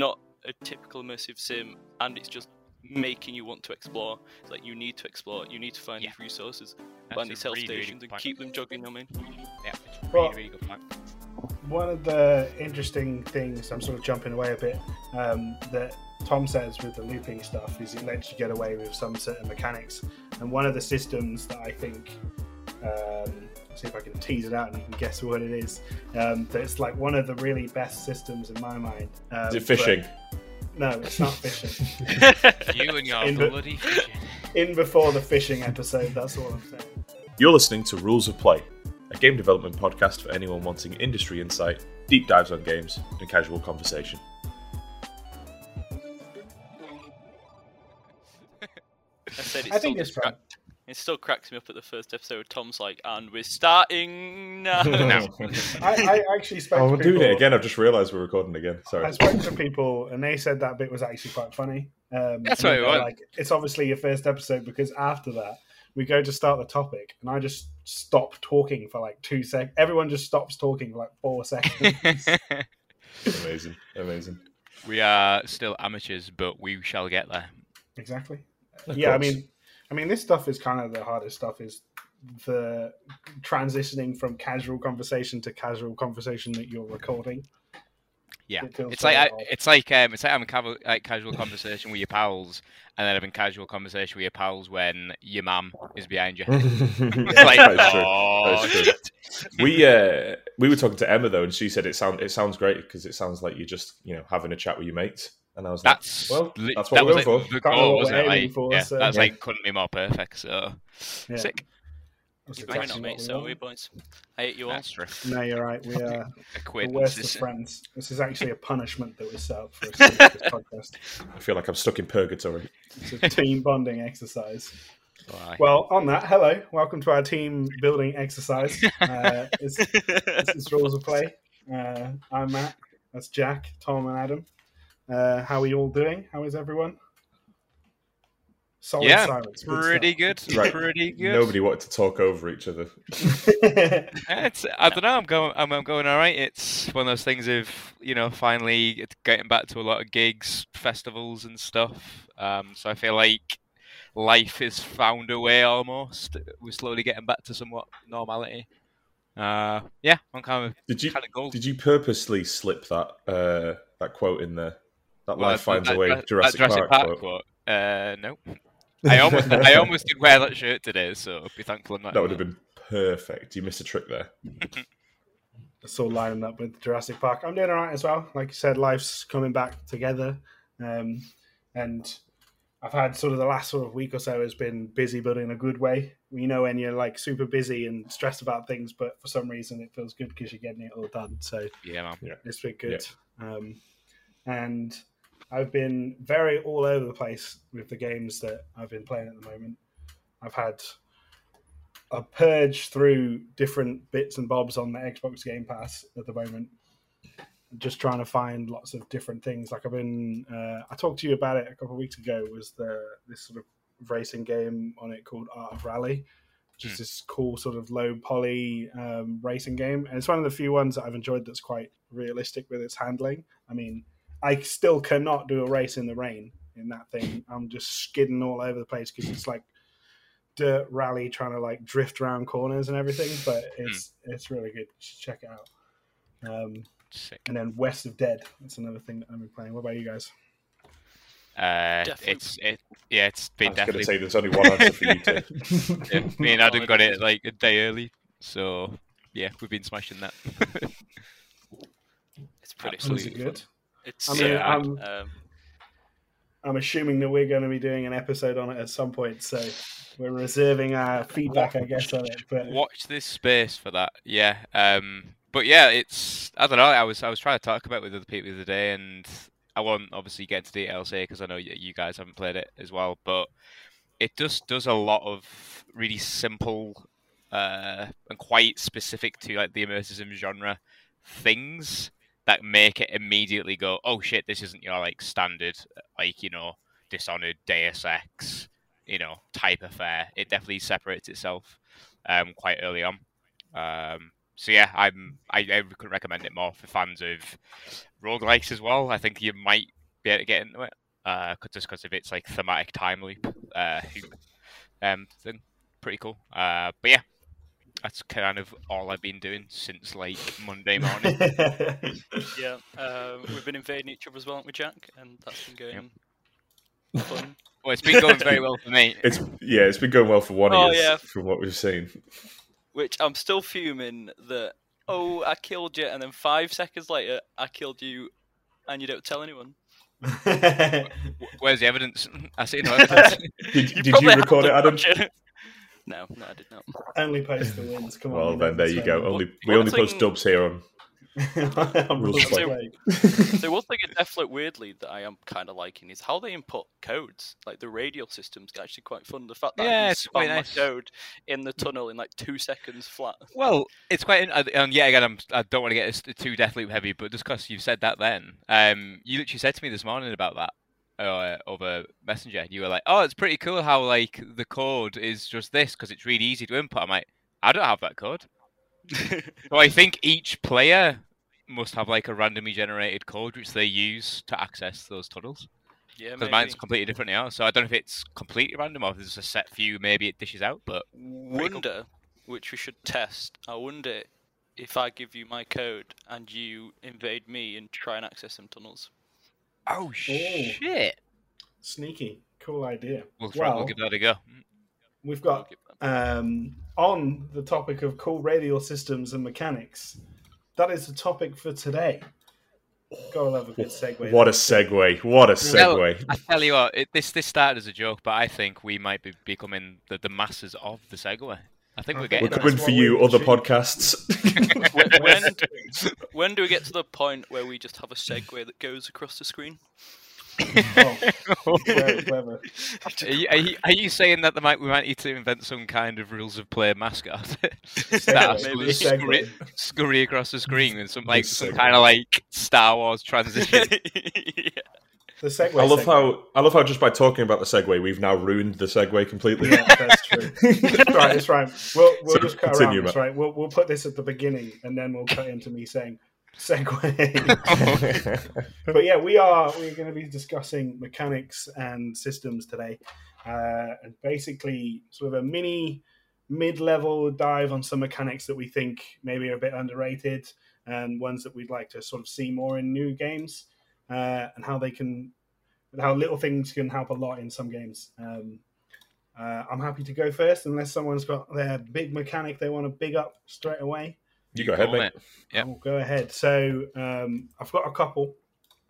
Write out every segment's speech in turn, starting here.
not a typical immersive sim, and it's just making you want to explore. It's like you need to explore, you need to find Yeah. these resources, That's find these health really, really stations, good and keep them jogging them in. Yeah, it's a really, Well- really good point. One of the interesting things, I'm sort of jumping away a bit, um, that Tom says with the looping stuff is it lets you get away with some certain mechanics. And one of the systems that I think, um, see if I can tease it out and you can guess what it is, um, that's like one of the really best systems in my mind. Um, Is it fishing? but- No, it's not fishing. You and your In the- bloody fishing. in before the fishing episode, that's all I'm saying. You're listening to Rules of Play, a game development podcast for anyone wanting industry insight, deep dives on games, and casual conversation. I said it I think it's just fun. crack- it still cracks me up at the first episode. Tom's like, and we're starting now. No. I, I actually spoke Oh, to we're doing it again. I've just realised we're recording again. Sorry. I spoke to people and they said that bit was actually quite funny. Um, That's and what it they're. Like, it's obviously your first episode because after that we go to start the topic and I just stop talking for like two seconds. Everyone just stops talking for like four seconds. Amazing. Amazing. we are still amateurs, but we shall get there. exactly. Of yeah, I mean, I mean, this stuff is kind of the hardest stuff. Is the transitioning from casual conversation to casual conversation that you're recording. Yeah, It it's like I- it's like um, it's like having casual, like casual conversation with your pals, and then having casual conversation with your pals when your mum is behind you. It's like, That is true. oh, That is true. we uh, we were talking to Emma though, and she said it sound it sounds great because it sounds like you're just you know having a chat with your mates. And I was like, That's well, li- that's what that we're was going like for. the goal, what wasn't we're it? aiming Like, for, yeah, so- that's Yeah. like couldn't be more perfect. So Yeah. sick. That's We're exactly not what mates, we so want. we boys. I hate you all. That's true. No, you're right. We are the worst of friends. This is actually a punishment that we set up for us to this podcast. I feel like I'm stuck in purgatory. It's a team bonding exercise. Aye. Well, on that, hello, welcome to our team building exercise. Uh, this, this is rules of play. Uh, I'm Matt. That's Jack, Tom, and Adam. Uh, how are you all doing? How is everyone? Solid Yeah, silence. Pretty good. Right. Pretty good. Nobody wanted to talk over each other. It's, I don't know. I'm going. I'm, I'm going all right. It's one of those things of you know finally getting back to a lot of gigs, festivals, and stuff. Um, so I feel like life has found a way almost. We're slowly getting back to somewhat normality. Uh, yeah, I'm kind of Did you kind of gold. did you purposely slip that uh, that quote in there? That Well, life finds that- a way. that- that Jurassic, Jurassic Park, Park quote. quote. Uh, no. I almost, I almost did wear that shirt today, so be thankful I'm not. That would have been perfect. You missed a trick there. It's all lining up with Jurassic Park. I'm doing all right as well. Like you said, life's coming back together. Um, and I've had sort of the last sort of week or so has been busy, but in a good way. You know, when you're like super busy and stressed about things, but for some reason it feels good because you're getting it all done. So Yeah, man. it's been good. Um, and I've been very all over the place with the games that I've been playing at the moment. I've had a purge through different bits and bobs on the Xbox Game Pass at the moment. Just trying to find lots of different things. Like I've been, uh, I talked to you about it a couple of weeks ago. Was the this sort of racing game on it called Art of Rally, which is Hmm. this cool sort of low poly um, racing game, and it's one of the few ones that I've enjoyed that's quite realistic with its handling. I mean, I still cannot do a race in the rain in that thing. I'm just skidding all over the place because it's like dirt rally trying to like drift around corners and everything. But it's it's really good. You check it out. Um, Sick. and then West of Dead. That's another thing that I've been playing. What about you guys? Uh, Definitely. it's it. Yeah, it's been I was going to definitely. say there's only one answer for you two. Yeah, me and Adam got it like a day early, so yeah, we've been smashing that. It's pretty Absolutely sweet. good. It's I mean, yeah, um, um, I'm assuming that we're going to be doing an episode on it at some point, so we're reserving our feedback, I guess, on it. But Watch this space for that. Yeah. Um. But yeah, it's I don't know. I was I was trying to talk about it with other people the other day, and I won't obviously get into details here because I know you guys haven't played it as well. But it just does a lot of really simple uh, and quite specific to like the immersive genre things that make it immediately go, oh shit, this isn't your like standard like you know Dishonored, Deus Ex, you know type affair. It definitely separates itself um, quite early on. Um, so yeah, I'm I, I could recommend it more for fans of roguelikes as well. I think you might be able to get into it, uh, just because of its like thematic time loop, uh, um, thing. Pretty cool. Uh, but yeah, that's kind of all I've been doing since like Monday morning. Yeah, uh, we've been invading each other as well, haven't we, Jack? And that's been going fun. well, it's been going very well for me. It's yeah, it's been going well for one Oh, of you yeah. from what we've seen. Which I'm still fuming that. Oh, I killed you, and then five seconds later, I killed you, and you don't tell anyone. Where's the evidence? I see no evidence. Did, did you record it, Adam? watch it. No, no, I did not. Only post the wins. Come on. Well, you then there you go. way. Only we one only post dubs here on. I'm Rules really play. sorry. So one thing in Deathloop weirdly that I am kind of liking is how they input codes. Like the radial system's actually quite fun. The fact that I Yeah, can it's quite spam my nice. code in the tunnel in like two seconds flat. Well, it's quite, in- uh, and yet again, I'm, I don't want to get us too Deathloop heavy, but just because you've said that, then um, you literally said to me this morning about that uh, over Messenger. and You were like, "Oh, it's pretty cool how like the code is just this because it's really easy to input." I'm like, "I don't have that code." So I think each player must have like a randomly generated code which they use to access those tunnels. yeah, Because mine's completely different now, so I don't know if it's completely random or if there's a set few maybe it dishes out. But cool. wonder, which we should test. I wonder if I give you my code and you invade me and try and access some tunnels. Oh shit, Sneaky. Cool idea. we'll try. Well, we'll give that a go. we've got um, on the topic of cool radial systems and mechanics. That is the topic for today. Gotta love a good segue. What a segue! What a segue! I tell you what, it, this this started as a joke, but I think we might be becoming the, the masters of the Segway. I think we're getting We're that's coming what for we you, other achieved. podcasts. when, when, when do we get to the point where we just have a segue that goes across the screen? Oh, where- wherever. Are you, are, you, are you saying that there might, we might need to invent some kind of rules of play mascot Segway, that maybe. scurry, scurry across the screen with some like some kind of like Star Wars transition? yeah. The segue. I love segue. how I love how just by talking about the segue, we've now ruined the segue completely. Yeah, that's true. It's right, it's right. We'll, we'll So just cut continue, around. Right. We'll, we'll put this at the beginning, and then we'll cut into me saying segue. but yeah, we are we're going to be discussing mechanics and systems today, uh, and basically sort of a mini mid-level dive on some mechanics that we think maybe are a bit underrated and ones that we'd like to sort of see more in new games, uh, and how they can, how little things can help a lot in some games. Um, uh, I'm happy to go first, unless someone's got their big mechanic they want to big up straight away. you go ahead, Cool, mate. Yep. I'll go ahead. So um, I've got a couple,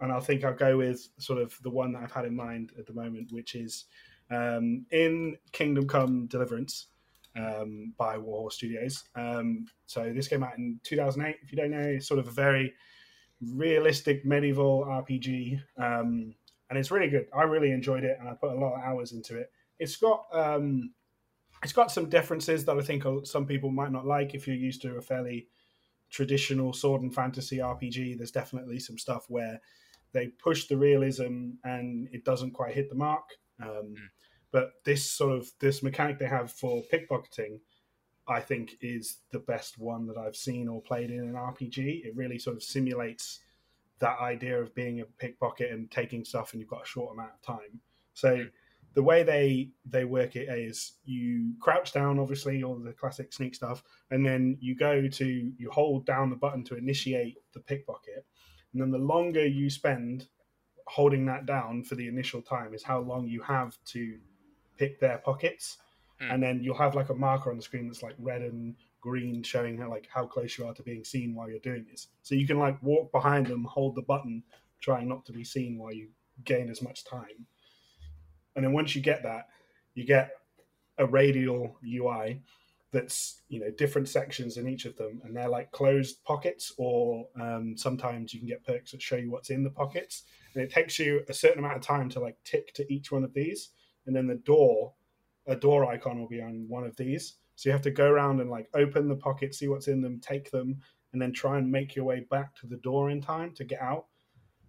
and I think I'll go with sort of the one that I've had in mind at the moment, which is um, in Kingdom Come Deliverance um, by Warhorse Studios. Um, so this came out in 2008. If you don't know, it's sort of a very realistic medieval RPG, um, and it's really good. I really enjoyed it, and I put a lot of hours into it. It's got um, it's got some differences that I think some people might not like if you're used to a fairly traditional sword and fantasy RPG. There's definitely some stuff where they push the realism and it doesn't quite hit the mark. Um, But this sort of this mechanic they have for pickpocketing, I think, is the best one that I've seen or played in an RPG. It really sort of simulates that idea of being a pickpocket and taking stuff, and you've got a short amount of time. So hmm. the way they they work it is you crouch down, obviously, all the classic sneak stuff, and then you go to you hold down the button to initiate the pickpocket, and then the longer you spend holding that down for the initial time is how long you have to pick their pockets, Hmm. and then you'll have like a marker on the screen that's like red and green showing how like how close you are to being seen while you're doing this. So you can like walk behind them, hold the button, trying not to be seen while you gain as much time. And then once you get that, you get a radial UI that's you know different sections in each of them, and they're like closed pockets, or um, sometimes you can get perks that show you what's in the pockets, and it takes you a certain amount of time to like tick to each one of these, and then the door, a door icon will be on one of these, so you have to go around and like open the pockets, see what's in them, take them, and then try and make your way back to the door in time to get out.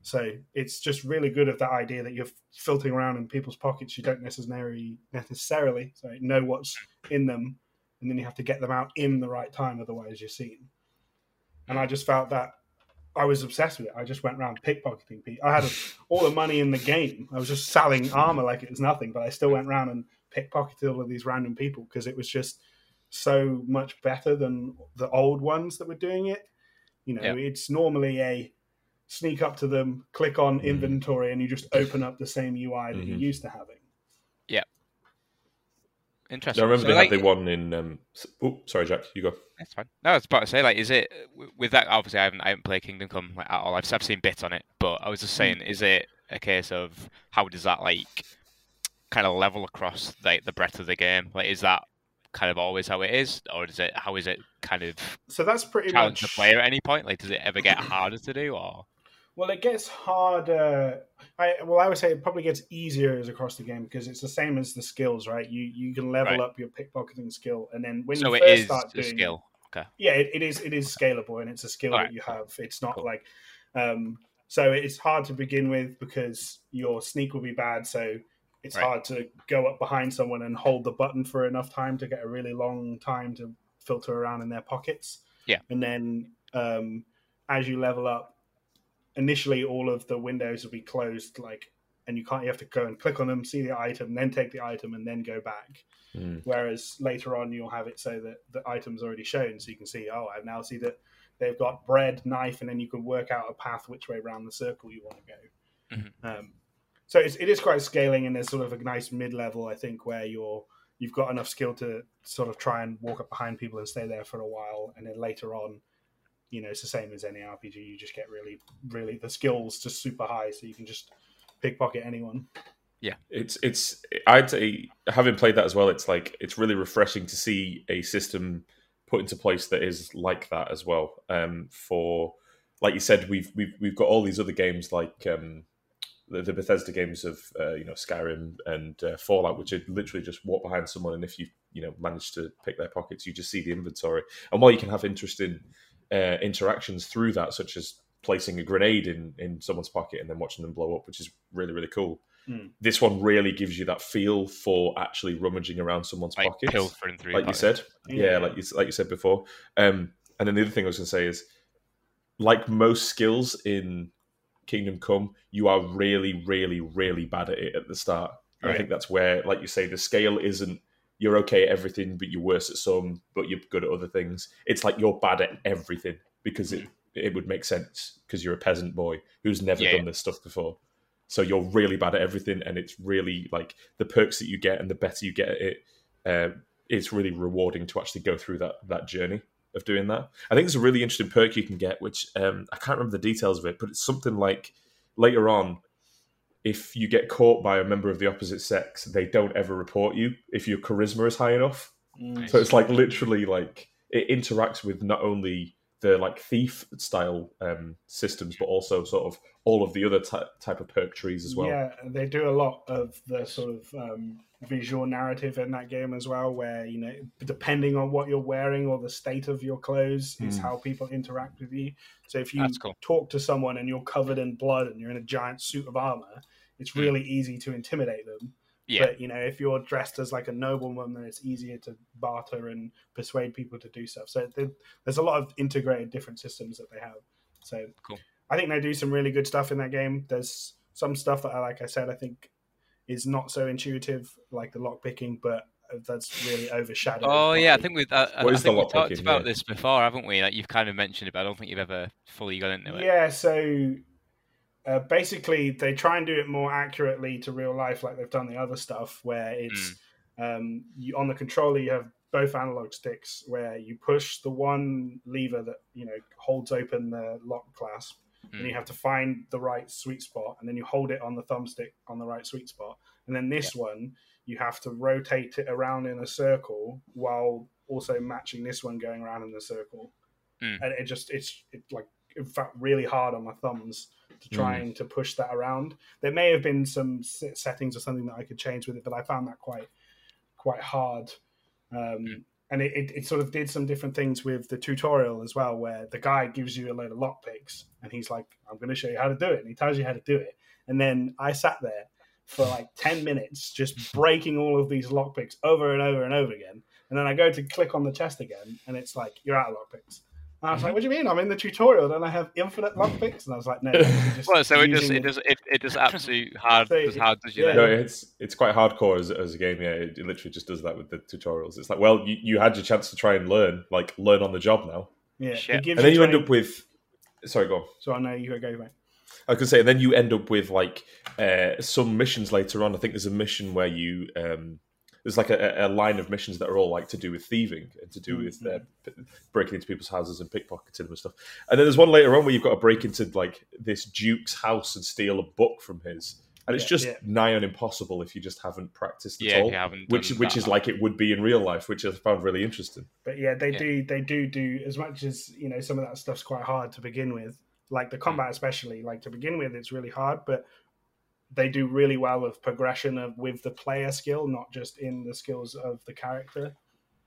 So it's just really good of that idea that you're filtering around in people's pockets. You don't necessarily necessarily sorry, know what's in them, and then you have to get them out in the right time. Otherwise, you're seen. and I just felt that I was obsessed with it. I just went around pickpocketing people. I had all the money in the game. I was just selling armor like it was nothing, but I still went around and pickpocketed all of these random people because it was just so much better than the old ones that were doing it. You know, Yeah. it's normally a sneak up to them, click on Mhm. inventory, and you just open up the same UI that you're Mhm. used to having. Yeah. Interesting. I remember So, they like, had the one in. Um, s- oh, sorry, Jack. You go. That's fine. No, I was about to say, like, is it with that? Obviously, I haven't, I haven't played Kingdom Come like, at all. I've, I've seen bits on it, but I was just saying, is it a case of how does that like kind of level across like the breadth of the game? Like, is that kind of always how it is, or is it how is it kind of So that's pretty challenge much the player at any point? Like, does it ever get harder to do, or Well, it gets harder. I well, I would say it probably gets easier as across the game because it's the same as the skills, right? You you can level Right. up your pickpocketing skill, and then when so you it first is start a doing skill? yeah, it, it is it is scalable and it's a skill Alright. that you have. It's not Cool. like um, so it's hard to begin with because your sneak will be bad. So it's Right. hard to go up behind someone and hold the button for enough time to get a really long time to filter around in their pockets. Yeah. and then um, as you level up, initially all of the windows will be closed, like, and you can't. You have to go and click on them, see the item, then take the item, and then go back. Mm. Whereas later on, you'll have it so that the item's already shown, so you can see, oh, I now see that they've got bread, knife, and then you can work out a path which way around the circle you want to go. Mhm. Um, so it's, it is quite scaling, and there's sort of a nice mid-level, I think, where you're you've got enough skill to sort of try and walk up behind people and stay there for a while, and then later on, you know, it's the same as any RPG. You just get really, really the skills just super high, so you can just pickpocket anyone. Yeah. It's it's I'd say having played that as well. It's like it's really refreshing to see a system put into place that is like that as well. Um, for like you said, we've we've we've got all these other games like um, the, the Bethesda games of uh, you know Skyrim and uh, Fallout, which are literally just walk behind someone, and if you you know manage to pick their pockets, you just see the inventory. And while you can have interesting uh, interactions through that, such as placing a grenade in in someone's pocket and then watching them blow up, which is really really cool. Mm. This one really gives you that feel for actually rummaging around someone's like pockets, pilfering through? like you said. Yeah, Yeah. like you like you said before. Um, and then the other thing I was going to say is, like most skills in Kingdom Come, you are really, really, really bad at it at the start. And I think that's where, like you say, the scale isn't you're okay at everything, but you're worse at some, but you're good at other things. It's like you're bad at everything because it it would make sense because you're a peasant boy who's never Yeah, done this stuff before. So you're really bad at everything, and it's really like the perks that you get and the better you get at it. Uh, it's really rewarding to actually go through that that journey of doing that. I think there's a really interesting perk you can get, which um, I can't remember the details of it, but it's something like later on, if you get caught by a member of the opposite sex, they don't ever report you if your charisma is high enough. Mm. So it's like literally like it interacts with not only the like thief style um, systems, but also sort of all of the other ty- type of perk trees as well. Yeah, they do a lot of the sort of um, visual narrative in that game as well, where you know, depending on what you're wearing or the state of your clothes, is Hmm. how people interact with you. So if you cool. talk to someone and you're covered in blood and you're in a giant suit of armor, it's Hmm. really easy to intimidate them. Yeah, But you know, if you're dressed as like a nobleman, then it's easier to barter and persuade people to do stuff. So there's a lot of integrated different systems that they have. So Cool. I think they do some really good stuff in that game. There's some stuff that, I like I said, I think is not so intuitive, like the lock picking, but that's really overshadowed. Oh yeah, I think we've uh, I What I is the think we lock talked about yeah? this before, haven't we? Like you've kind of mentioned it, but I don't think you've ever fully got into it. Yeah, so uh, basically they try and do it more accurately to real life, like they've done the other stuff, where it's um, you, on the controller you have both analog sticks, where you push the one lever that you know holds open the lock clasp, and Mm. you have to find the right sweet spot, and then you hold it on the thumbstick on the right sweet spot, and then this one you have to rotate it around in a circle while also matching this one going around in the circle Mm. and it just it's it like in fact really hard on my thumbs to trying to push that around there may have been some settings or something that i could change with it but i found that quite quite hard um, Mm. And it, it, it sort of did some different things with the tutorial as well where the guy gives you a load of lockpicks and he's like i'm going to show you how to do it. And he tells you how to do it. And then i sat there for like 10 minutes just breaking all of these lockpicks over and over and over again. And then i go to click on the chest again and it's like you're out of lockpicks And I was like, "What do you mean? I'm in the tutorial and I have infinite lockpicks." And I was like, "No." Just Well, so it just it just it, it just absolutely hard So, as hard as you yeah. No, know. it's it's quite hardcore as, as a game. Yeah, it, it literally just does that with the tutorials. It's like, well, you, you had your chance to try and learn, like learn on the job now, Yeah, it gives and then you end up with. Sorry, go on. So I know you go mate. I could say, and then you end up with like uh, some missions later on. I think there's a mission where you um, there's like a, a line of missions that are all like to do with thieving and to do with uh, p- breaking into people's houses and pickpocketing them and stuff. And then there's one later on where you've got to break into like this duke's house and steal a book from his, and it's Yeah, just yeah. nigh on impossible if you just haven't practiced at Yeah, all. you haven't which done which that. is like it would be in real life, which I found really interesting. But yeah, they Yeah. do they do do as much as you know some of that stuff's quite hard to begin with. Like the combat, especially like to begin with, it's really hard, but they do really well with progression of with the player skill, not just in the skills of the character.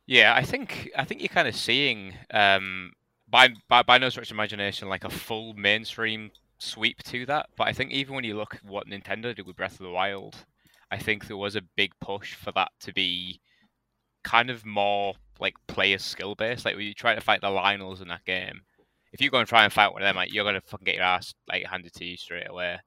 Yeah, I think I think you're kind of seeing um, by, by by no stretch of imagination like a full mainstream sweep to that. But I think even when you look at what Nintendo did with Breath of the Wild, I think there was a big push for that to be kind of more like player skill based. Like when you try to fight the Lynels in that game, if you go and try and fight one of them, like you're gonna fucking get your ass like handed to you straight away.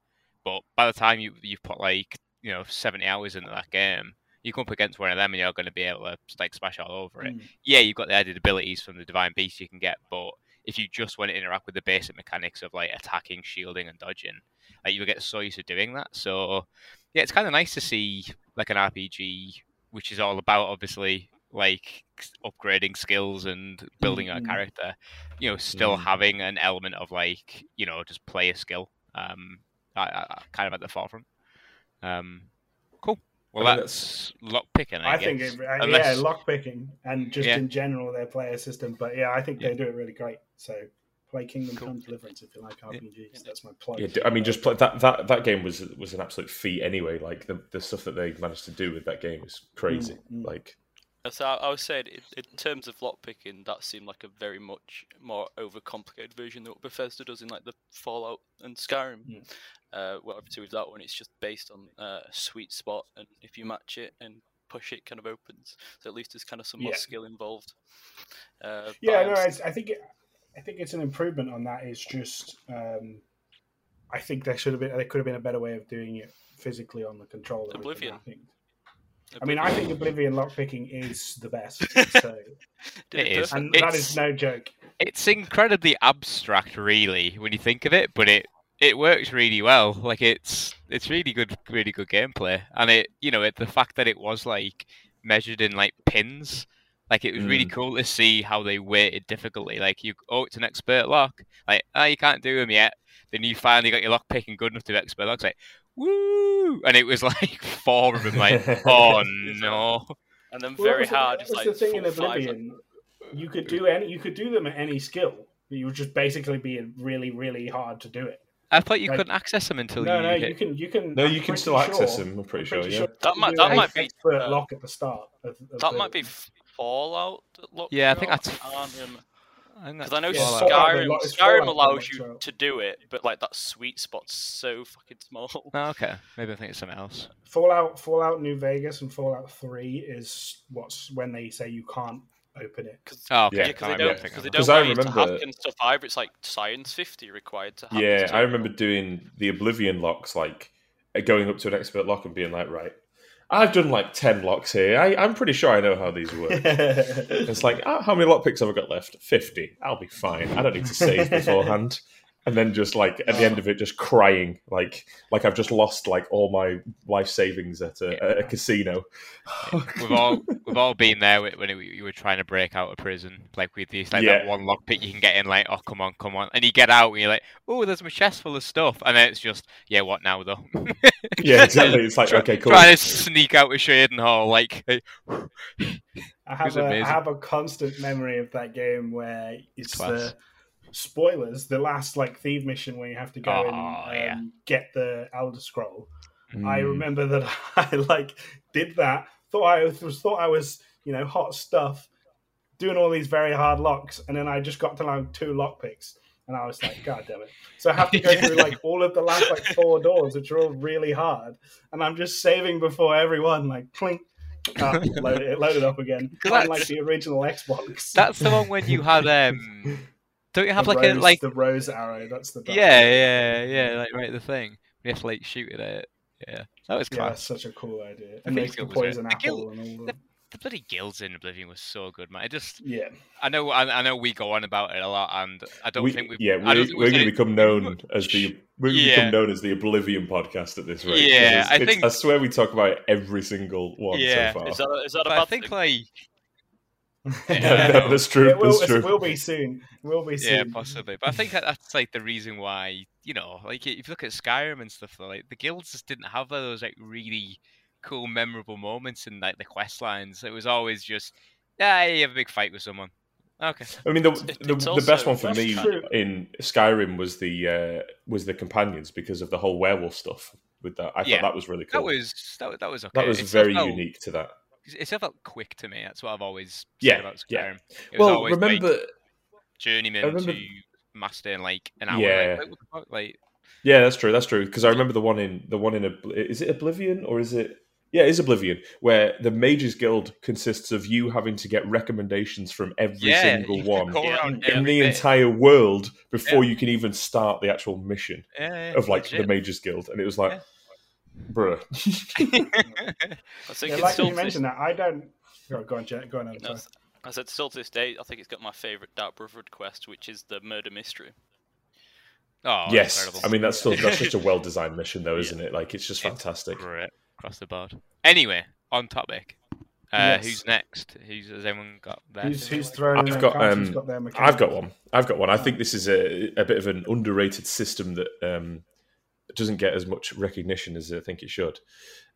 But by the time you you've put like you know seventy hours into that game, you come up against one of them and you're going to be able to like smash all over it. Mm. Yeah, you've got the added abilities from the divine beast you can get, but if you just want to interact with the basic mechanics of like attacking, shielding, and dodging, like you get so used to doing that. So yeah, it's kind of nice to see like an RPG which is all about obviously like upgrading skills and building our Mhm. character. You know, still Mhm. having an element of like you know just player skill. Um, I, I, kind of at the forefront. Um, cool. Well, I mean, that's lock picking. I, I, think guess. it, uh, Unless- yeah, lockpicking and just Yeah. in general their player system. But yeah, I think Yeah. they do it really great. So play Kingdom Cool. Come Deliverance if you like RPGs. That's my plug. Yeah, d- I mean, just play, that that that game was was an absolute feat anyway. Like the the stuff that they managed to do with that game is crazy. Mm, mm. Like So I, I was saying, in, in terms of lockpicking, that seemed like a very much more overcomplicated version than what Bethesda does in like the Fallout and Skyrim. Yeah. Uh, well, obviously with that one, it's just based on uh, a sweet spot, and if you match it and push it, kind of opens. So at least there's kind of some more Yeah. skill involved. Uh, Yeah, no, it's, I think it, I think it's an improvement on that. It's just um, I think there should have been there could have been a better way of doing it physically on the controller. with the Oblivion. Mapping. I mean, I think Oblivion lockpicking is the best. So, It is. and that It's- is no joke. it's incredibly abstract, really, when you think of it. But it it works really well. Like it's it's really good, really good gameplay, and it you know it, the fact that it was like measured in like pins. Like it was really Mm. cool to see how they weighted difficulty. Like you, oh, it's an expert lock. Like, oh, you can't do them yet. Then you finally got your lock picking good enough to do expert locks. Like, woo! And it was like four of them. Like, oh no. and then Well, very was hard. that It's like the thing in four, five, Oblivion. You could do any. You could do them at any skill. You would just basically be really, really hard to do it. I thought you Like- couldn't access them until No, you no, hit. you can. You can. no, I'm you can pretty still access them. I'm pretty I'm sure. pretty Yeah. That might- that might be, expert uh, lock at the start. Of, of That the- might be Fallout. that Yeah, I think out. that's- can't remember. Think Because I know Yeah, Fallout. Fallout, Skyrim, lo- it's Skyrim allows you you out. to do it, but like that sweet spot's so fucking small. Oh, okay, maybe I think it's something else. Fallout, Fallout New Vegas, and Fallout Three is what's when they say you can't open it. Cause, Oh, okay. Yeah, yeah, because I they remember don't, thinking cause they of don't 'Cause I want you to remember- hack and stuff either. It's like science fifty required to hack. Yeah, this I remember doing the Oblivion locks, like uh, going up to an expert lock and being like, right, I've done like 10 locks here. I, I'm pretty sure I know how these work. it's like, ah, how many lockpicks have I got left? 50. I'll be fine. I don't need to save beforehand. And then just like at the end of it, just crying, like like I've just lost like all my life savings at a, at a casino. We've all we've all been there when when you were trying to break out of prison, like with these like that Yeah. one lockpick you can get in, like oh come on, come on, and you get out and you're like, oh, there's my chest full of stuff, and then it's just yeah, what now though? yeah, exactly. It's like Try- okay, cool. Trying to sneak out of Cheydinhal, like I have a, I have a constant memory of that game where it's Class. the spoilers, the last like thief mission where you have to go Oh, and um, yeah. get the Elder Scroll. I Mm. remember that I like did that. Thought I was thought I was you know hot stuff, doing all these very hard locks, and then I just got to like two lock picks, and I was like, God damn it! So I have to go through like all of the last like four doors, which are all really hard, and I'm just saving before everyone, like clink. Ah, load it, load it up again. Because Unlike that's- the original Xbox. that's the one when you had um don't you have the like rose, a like? the rose arrow. That's the dark Yeah, arrow. yeah, yeah. Like right, the thing. You have to like shoot it at it. Yeah, that was Yeah, that's class. such a cool idea. The And make Phoenix the poison apple Guild- and all the- the The bloody guilds in Oblivion was so good, man. I just, yeah. I know, I, I know we go on about it a lot, and I don't we, think we've. yeah, I we're, we're we've going to become known as the we're going to Yeah. become known as the Oblivion podcast at this rate. Yeah, it's- I it's- think- I swear we talk about it every single one Yeah. so far. Is that, is that a But I think thing? like Yeah, No, that's true. It will, true. it will be soon. It will be soon. Yeah, possibly. But I think that's like the reason why, you know, like if you look at Skyrim and stuff, like the guilds just didn't have those like really cool, memorable moments in like the quest lines. It was always just, yeah, you have a big fight with someone. Okay. I mean, the the, the best one for me true. in Skyrim was the uh, was the companions because of the whole werewolf stuff. With that, I Yeah. thought that was really cool. That was that, was- that was okay. That was It still very felt- unique to that. It still felt quick to me. That's what I've always said Yeah, about yeah. Skyrim. Was Well, remember, like journeyman I remember- to master in like an hour. Yeah. Like? Like, yeah, that's true. That's true. Because I remember the one in the one in Obl- is it Oblivion or is it? Yeah, it is Oblivion, where the Mages Guild consists of you having to get recommendations from every yeah, single one in the bit. entire world before you can even start the actual mission Yeah, of like the. Mages Guild, and it was like, Yeah. Bruh. I think Yeah, it's like still you to this- mentioned that, I don't. Go, go on, Jen, go on. No. I said still to this day, I think it's got my favourite Dark Brotherhood quest, which is the murder mystery. oh, yes, incredible. I mean that's still that's such a well designed mission, though, Yeah. isn't it? Like it's just It's fantastic. Great across the board. Anyway, on topic. Uh, Yes. Who's next? Who's has anyone got there? Who's, who's throwing I've got, um, got their I've got one. I've got one. I think this is a, a bit of an underrated system that um, doesn't get as much recognition as I think it should.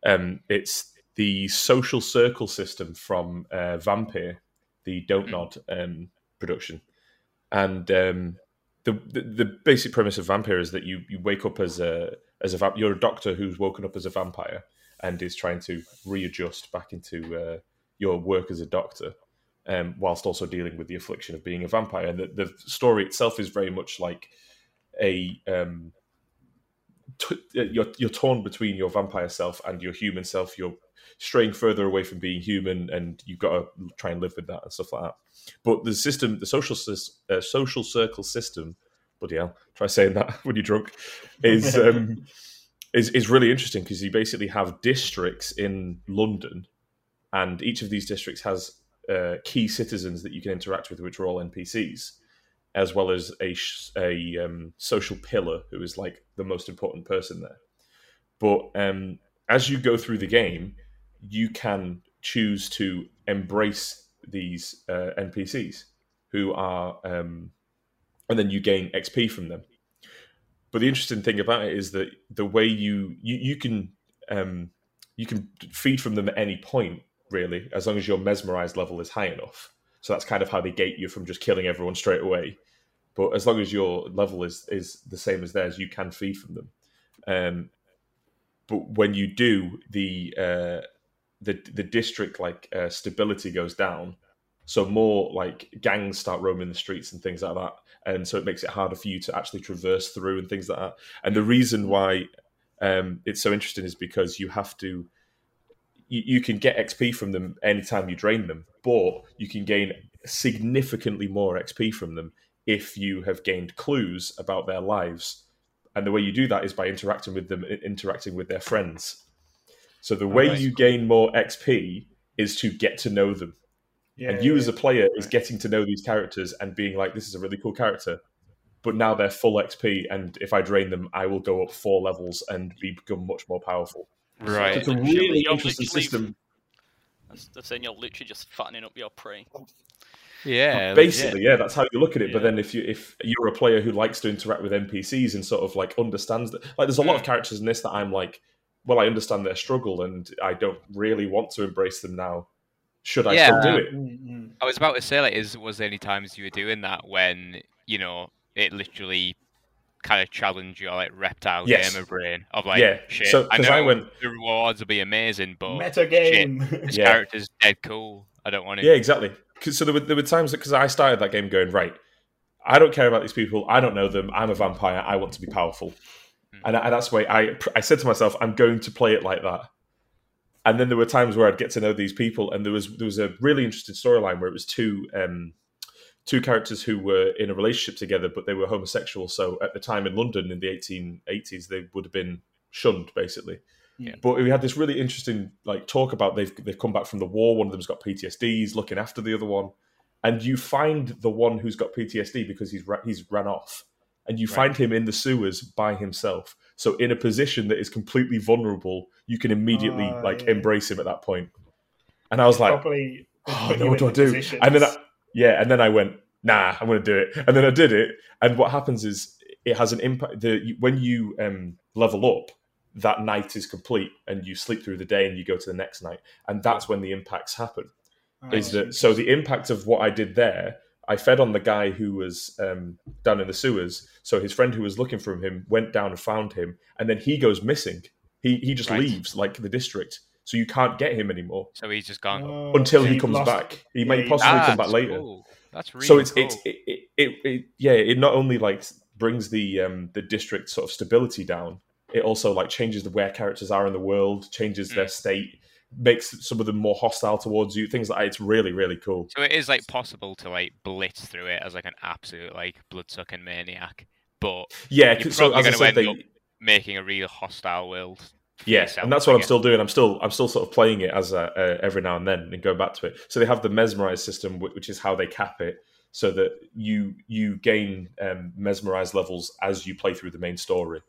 Um, it's the social circle system from uh, Vampyr, the Don't Mm. Nod um, production, and um, the, the the basic premise of Vampyr is that you you wake up as a as a vamp- you're a doctor who's woken up as a vampire and is trying to readjust back into uh, your work as a doctor um, whilst also dealing with the affliction of being a vampire. And the, the story itself is very much like a um, t- uh, you're you're torn between your vampire self and your human self. You're straying further away from being human, and you've got to try and live with that and stuff like that. But the system, the social uh, social circle system, bloody hell, try saying that when you're drunk, is um, is is really interesting because you basically have districts in London, and each of these districts has uh, key citizens that you can interact with, which are all NPCs, as well as a a um, social pillar who is like the most important person there. But um, as you go through the game, you can choose to embrace these uh, NPCs who are, um, and then you gain XP from them. But the interesting thing about it is that the way you you, you can um, you can feed from them at any point, really, as long as your mesmerized level is high enough. So that's kind of how they gate you from just killing everyone straight away. But as long as your level is is the same as theirs, you can feed from them. Um, but when you do, the uh, the the district like uh, stability goes down, so more like gangs start roaming the streets and things like that, and so it makes it harder for you to actually traverse through and things like that. And the reason why um, it's so interesting is because you have to you, you can get XP from them anytime you drain them, but you can gain significantly more XP from them if you have gained clues about their lives. And the way you do that is by interacting with them, interacting with their friends. So the way you gain more XP is to get to know them. Yeah, and you yeah, as a player is getting to know these characters and being like, this is a really cool character. But now they're full XP, and if I drain them, I will go up four levels and become much more powerful. So Right. it's a really you're interesting system. That's- They're saying you're literally just fattening up your prey. Yeah, basically yeah that's how you look at it but then if you if you're a player who likes to interact with npcs and sort of like understands that like there's a lot of Mm. characters in this that i'm like well i understand their struggle and i don't really want to embrace them now should i Yeah. still do it Mm, mm. I was about to say, like, is was there any times you were doing that when you know it literally kind of challenge your like reptile Yes. gamer brain of like, Yeah, shit, so- I 'cause know I went- the rewards will be amazing, but Meta game. this Yeah. character's dead cool. I don't want it. yeah exactly 'Cause- so there were, there were times because i started that game going right i don't care about these people i don't know them i'm a vampire i want to be powerful Mm. and, and that's why I, I said to myself i'm going to play it like that and then there were times where I'd get to know these people, and there was there was a really interesting storyline where it was two um, two characters who were in a relationship together, but they were homosexual. So at the time in London in the 1880s, they would have been shunned basically. Yeah. But we had this really interesting like talk about they've they've come back from the war. One of them's got PTSD. He's looking after the other one, and you find the one who's got PTSD because he's ra- he's ran off, and you Right. find him in the sewers by himself. So in a position that is completely vulnerable, you can immediately Ah, like yeah. embrace him at that point. And I was like, Properly. oh, no, what do I do? positions. And then, I, yeah, and then I went, nah, I'm going to do it. And then I did it. And what happens is it has an impact. The when you um, level up, that night is complete, and you sleep through the day, and you go to the next night, and that's when the impacts happen. Oh, Is that so? The impact of what I did there. I fed on the guy who was um, down in the sewers. So his friend who was looking for him went down and found him, and then he goes missing. He he just Right. leaves like the district, so you can't get him anymore So he's just gone. Oh, until so he comes lost- back. He yeah, may you- possibly come back later. cool. That's really so it's cool. it's it, it, it, it yeah. It not only like brings the um the district sort of stability down. It also like changes the where characters are in the world, changes their Mm. state, makes some of them more hostile towards you. Things like that. It's really really cool. So it is like possible to like blitz through it as like an absolute like blood sucking maniac, but Yeah. You're So probably as I gonna said, end they, up making a real hostile world. Yourself, and that's what I'm still doing. I'm still I'm still sort of playing it as a, uh, every now and then and going back to it. So they have the mesmerize system, which is how they cap it, so that you you gain um, mesmerize levels as you play through the main story.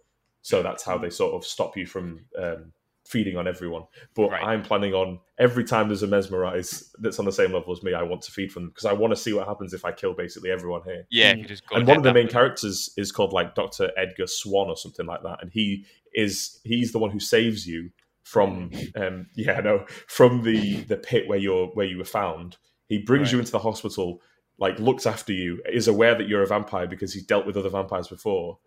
So that's how they sort of stop you from um, feeding on everyone. But Right. I'm planning on every time there's a mesmerize that's on the same level as me, I want to feed from them because I want to see what happens if I kill basically everyone here Yeah, if you just go and one of the main way. characters is called like Doctor Edgar Swan or something like that, and he is he's the one who saves you from um yeah no from the the pit where you're where you were found. He brings you into the hospital, like looks after you, is aware that you're a vampire because he's dealt with other vampires before.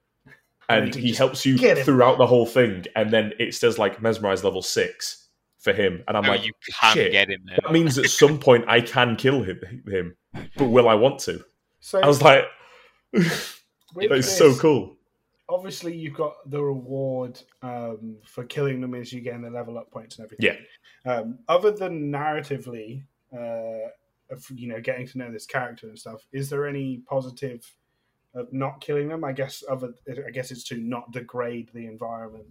And And he he helps you throughout the whole thing, and then it says like mesmerize level six for him, and I'm No, like, you can shit. get him there. that means at some point I can kill him, him, but will I want to? So I was like, with that's so cool. Obviously, you've got the reward um, for killing them as you gain the level up points and everything. Yeah. Um, other than narratively, uh, of, you know, getting to know this character and stuff, is there any positive of not killing them? I guess other, I guess it's to not degrade the environment.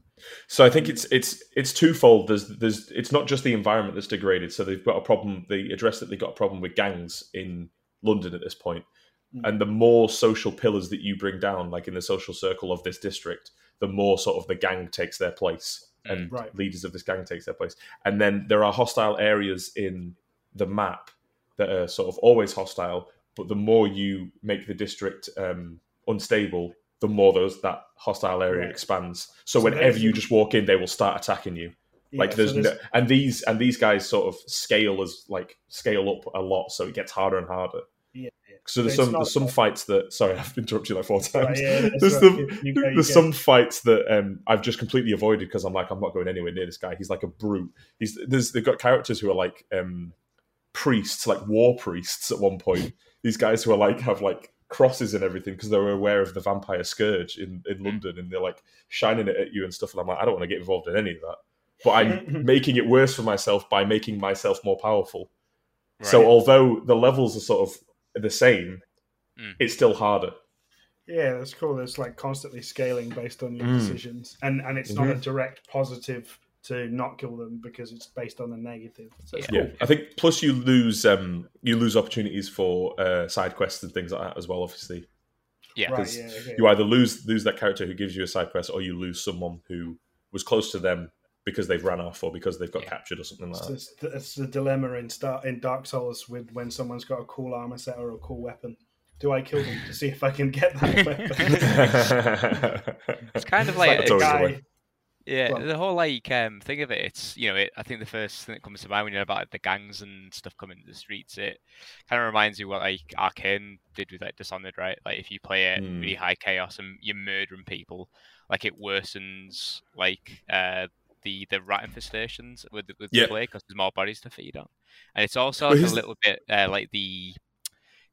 So I think it's it's it's twofold. There's there's it's not just the environment that's degraded. So they've got a problem. They address that they've got a problem with gangs in London at this point. Mm. And the more social pillars that you bring down, like in the social circle of this district, the more sort of the gang takes their place and Right. leaders of this gang takes their place. And then there are hostile areas in the map that are sort of always hostile. But the more you make the district um, unstable, the more those that hostile area Right. expands. So, So whenever you just walk in, they will start attacking you. Yeah, like so there's, no, and these and these guys sort of scale as like scale up a lot, so it gets harder and harder. Yeah, yeah. So there's So some there's some like- fights that sorry I've interrupted you like four times. Right, yeah, there's right. some You- you go, you there's some fights that um, I've just completely avoided because I'm like I'm not going anywhere near this guy. He's like a brute. He's there's they've got characters who are like um, priests, like war priests at one point. These guys who are like have like crosses and everything because they were aware of the vampire scourge in, in London and they're like shining it at you and stuff. And I'm like, I don't want to get involved in any of that. But I'm making it worse for myself by making myself more powerful. So although the levels are sort of the same, Mm. it's still harder. Yeah, that's cool. It's like constantly scaling based on your Mm. decisions, and and it's not a direct positive to not kill them because it's based on the negative. So Yeah. cool. Yeah, I think plus you lose um you lose opportunities for uh, side quests and things like that as well. Obviously, Yeah. Right, 'Cause yeah, okay. you either lose lose that character who gives you a side quest, or you lose someone who was close to them because they've ran off or because they've got Yeah. captured or something like It's, that. the- it's the dilemma in Star in Dark Souls with when someone's got a cool armor set or a cool weapon. Do I kill them to see if I can get that weapon? It's kind of It's like, That's the always guy. Yeah, Well- the whole like um thing of it, it's you know, it, I think the first thing that comes to mind when you're about the gangs and stuff coming to the streets, it kind of reminds you what like Arkane did with like Dishonored, right? Like if you play it Mm. really high chaos and you're murdering people, like it worsens like uh the the rat infestations with with Yeah. the plague because there's more bodies to feed on, and it's also like a little bit uh, like the.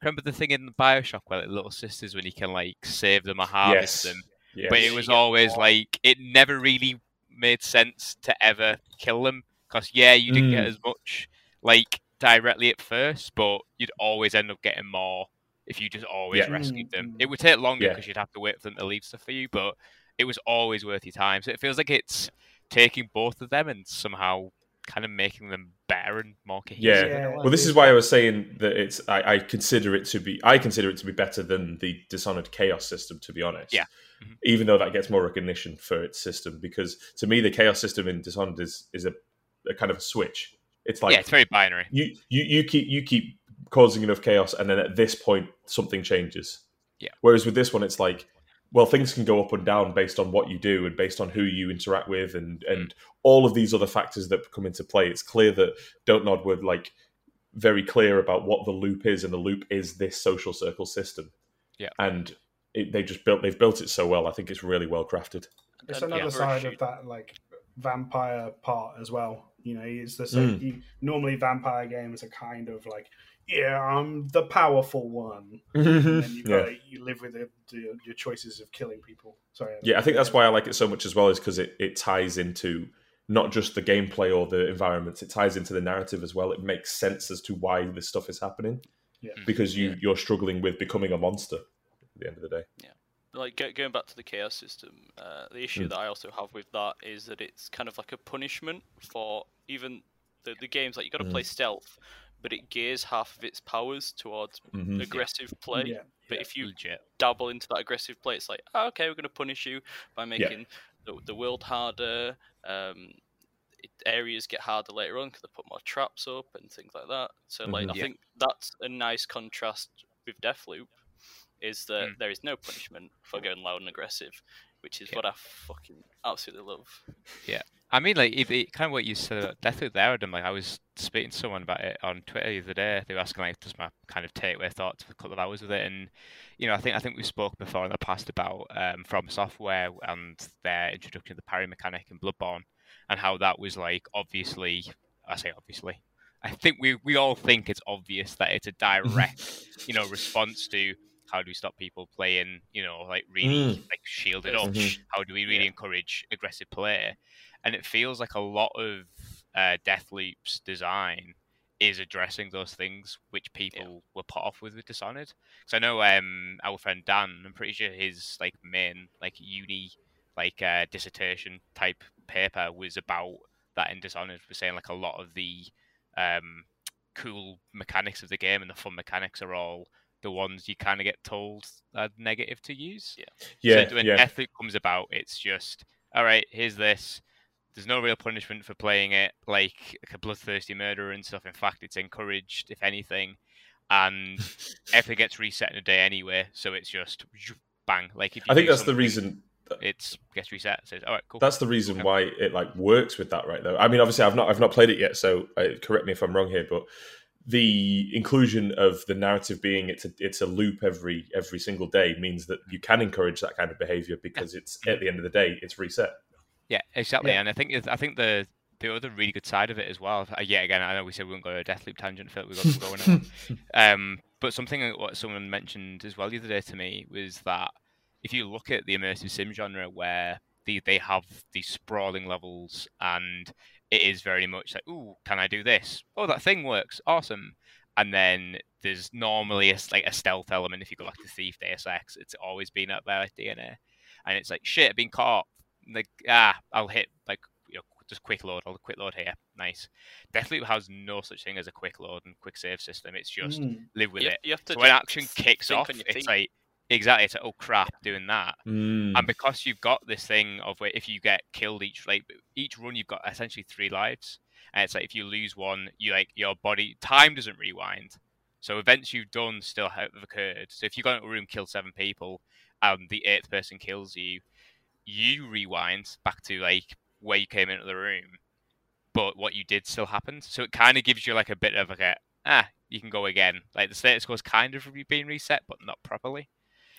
Remember the thing in Bioshock where like, little sisters when you can like save them or harvest Yes. them, Yeah. but it was always like it never really made sense to ever kill them because yeah you didn't get Mm. as much like directly at first but you'd always end up getting more if you just always Yeah. rescued them. Mm, It would take longer Yeah. because you'd have to wait for them to leave stuff for you, but it was always worth your time. So it feels like it's taking both of them and somehow kind of making them better and more cohesive. Yeah. Yeah. Well, this is why I was saying that it's. I, I consider it to be. I consider it to be better than the Dishonored Chaos system. To be honest, Yeah. Mhm. Even though that gets more recognition for its system, because to me the Chaos system in Dishonored is is a, a kind of a switch. It's like yeah, it's very binary. you, you you keep you keep causing enough chaos, and then at this point something changes. Yeah. Whereas with this one, it's like, well, things can go up and down based on what you do and based on who you interact with, and and all of these other factors that come into play. It's clear that Don't Nod were like very clear about what the loop is, and the loop is this social circle system. Yeah. and it, they just built they've built it so well. I think it's really well crafted. It's another for a side of that like vampire part as well. You know, it's the same. Mm. You, normally, vampire games are kind of like, yeah, I'm the powerful one, and then you Yeah. got you live with the, the, your choices of killing people. Sorry. Yeah, I think that's why I like it so much as well, is because it, it ties into not just the gameplay or the environments, it ties into the narrative as well. It makes sense as to why this stuff is happening. Yeah. Because you, Yeah. you're struggling with becoming a monster at the end of the day. Yeah. Like go, going back to the chaos system, uh, the issue Mm. that I also have with that is that it's kind of like a punishment for even the, the games. Like you got to Mm. play stealth, but it gears half of its powers towards Mhm. aggressive play. Yeah. But yeah. if you Legit. dabble into that aggressive play, it's like, oh, okay, we're going to punish you by making the, the world harder. Um, it, areas get harder later on because they put more traps up and things like that. So, like, Mhm. I Yeah. think that's a nice contrast with Deathloop, is that Mm. there is no punishment for going loud and aggressive, which is Yeah. what I fucking absolutely love. Yeah, I mean, like, if it, kind of what you said there, Adam, like, I was speaking to someone about it on Twitter the other day. They were asking, like, just my kind of takeaway thoughts for a couple of hours with it. And, you know, I think I think we spoke before in the past about um, From Software and their introduction to the parry mechanic in Bloodborne and how that was, like, obviously, I say obviously, I think we, we all think it's obvious that it's a direct, you know, response to how do we stop people playing, you know, like really like shielded up? Mhm. How do we really Yeah. encourage aggressive play? And it feels like a lot of uh, Deathloop's design is addressing those things which people were put off with with Dishonored. Because I know um, our friend Dan, I'm pretty sure his like main like uni like uh, dissertation type paper was about that in Dishonored. Was saying like a lot of the um, cool mechanics of the game and the fun mechanics are all the ones you kind of get told are negative to use. Yeah, So when yeah. Deathloop comes about, it's just all right. Here's this. There's no real punishment for playing it like, like a bloodthirsty murderer and stuff. In fact, it's encouraged, if anything. And everything gets reset in a day anyway, so it's just bang. Like if you I think that's the reason. It's gets reset. It says, all right, cool. That's the reason Okay. why it like works with that, right? Though I mean, obviously, I've not I've not played it yet, so uh, correct me if I'm wrong here, but the inclusion of the narrative being it's a it's a loop every every single day means that you can encourage that kind of behavior because it's at the end of the day it's reset. Yeah, exactly. Yeah. And I think I think the the other really good side of it as well. Uh, yet again, I know we said we wouldn't go to a Deathloop tangent. Phil, we got to go on. Um, but something that what someone mentioned as well the other day to me was that if you look at the immersive sim genre, where they they have these sprawling levels, and it is very much like, "Ooh, can I do this? Oh, that thing works, awesome!" And then there's normally a, s- like a stealth element. If you go back to Thief Deus Ex, it's always been at their DNA, and it's like, "Shit, I've been caught." Like, ah, I'll hit like you know just quick load. I'll quick load here. Nice. Deathloop has no such thing as a quick load and quick save system. It's just Mm. live with you, it. you have to So when action kicks off, on your it's like exactly. It's like oh crap, doing that. Mm. And because you've got this thing of where if you get killed each like each run, you've got essentially three lives, and it's like if you lose one, you like your body time doesn't rewind. So events you've done still have occurred. So if you go into a room, kill seven people, and the eighth person kills you, you rewind back to like where you came into the room, but what you did still happened. So it kind of gives you like a bit of like a ah, you can go again. Like the status quo is kind of being reset, but not properly.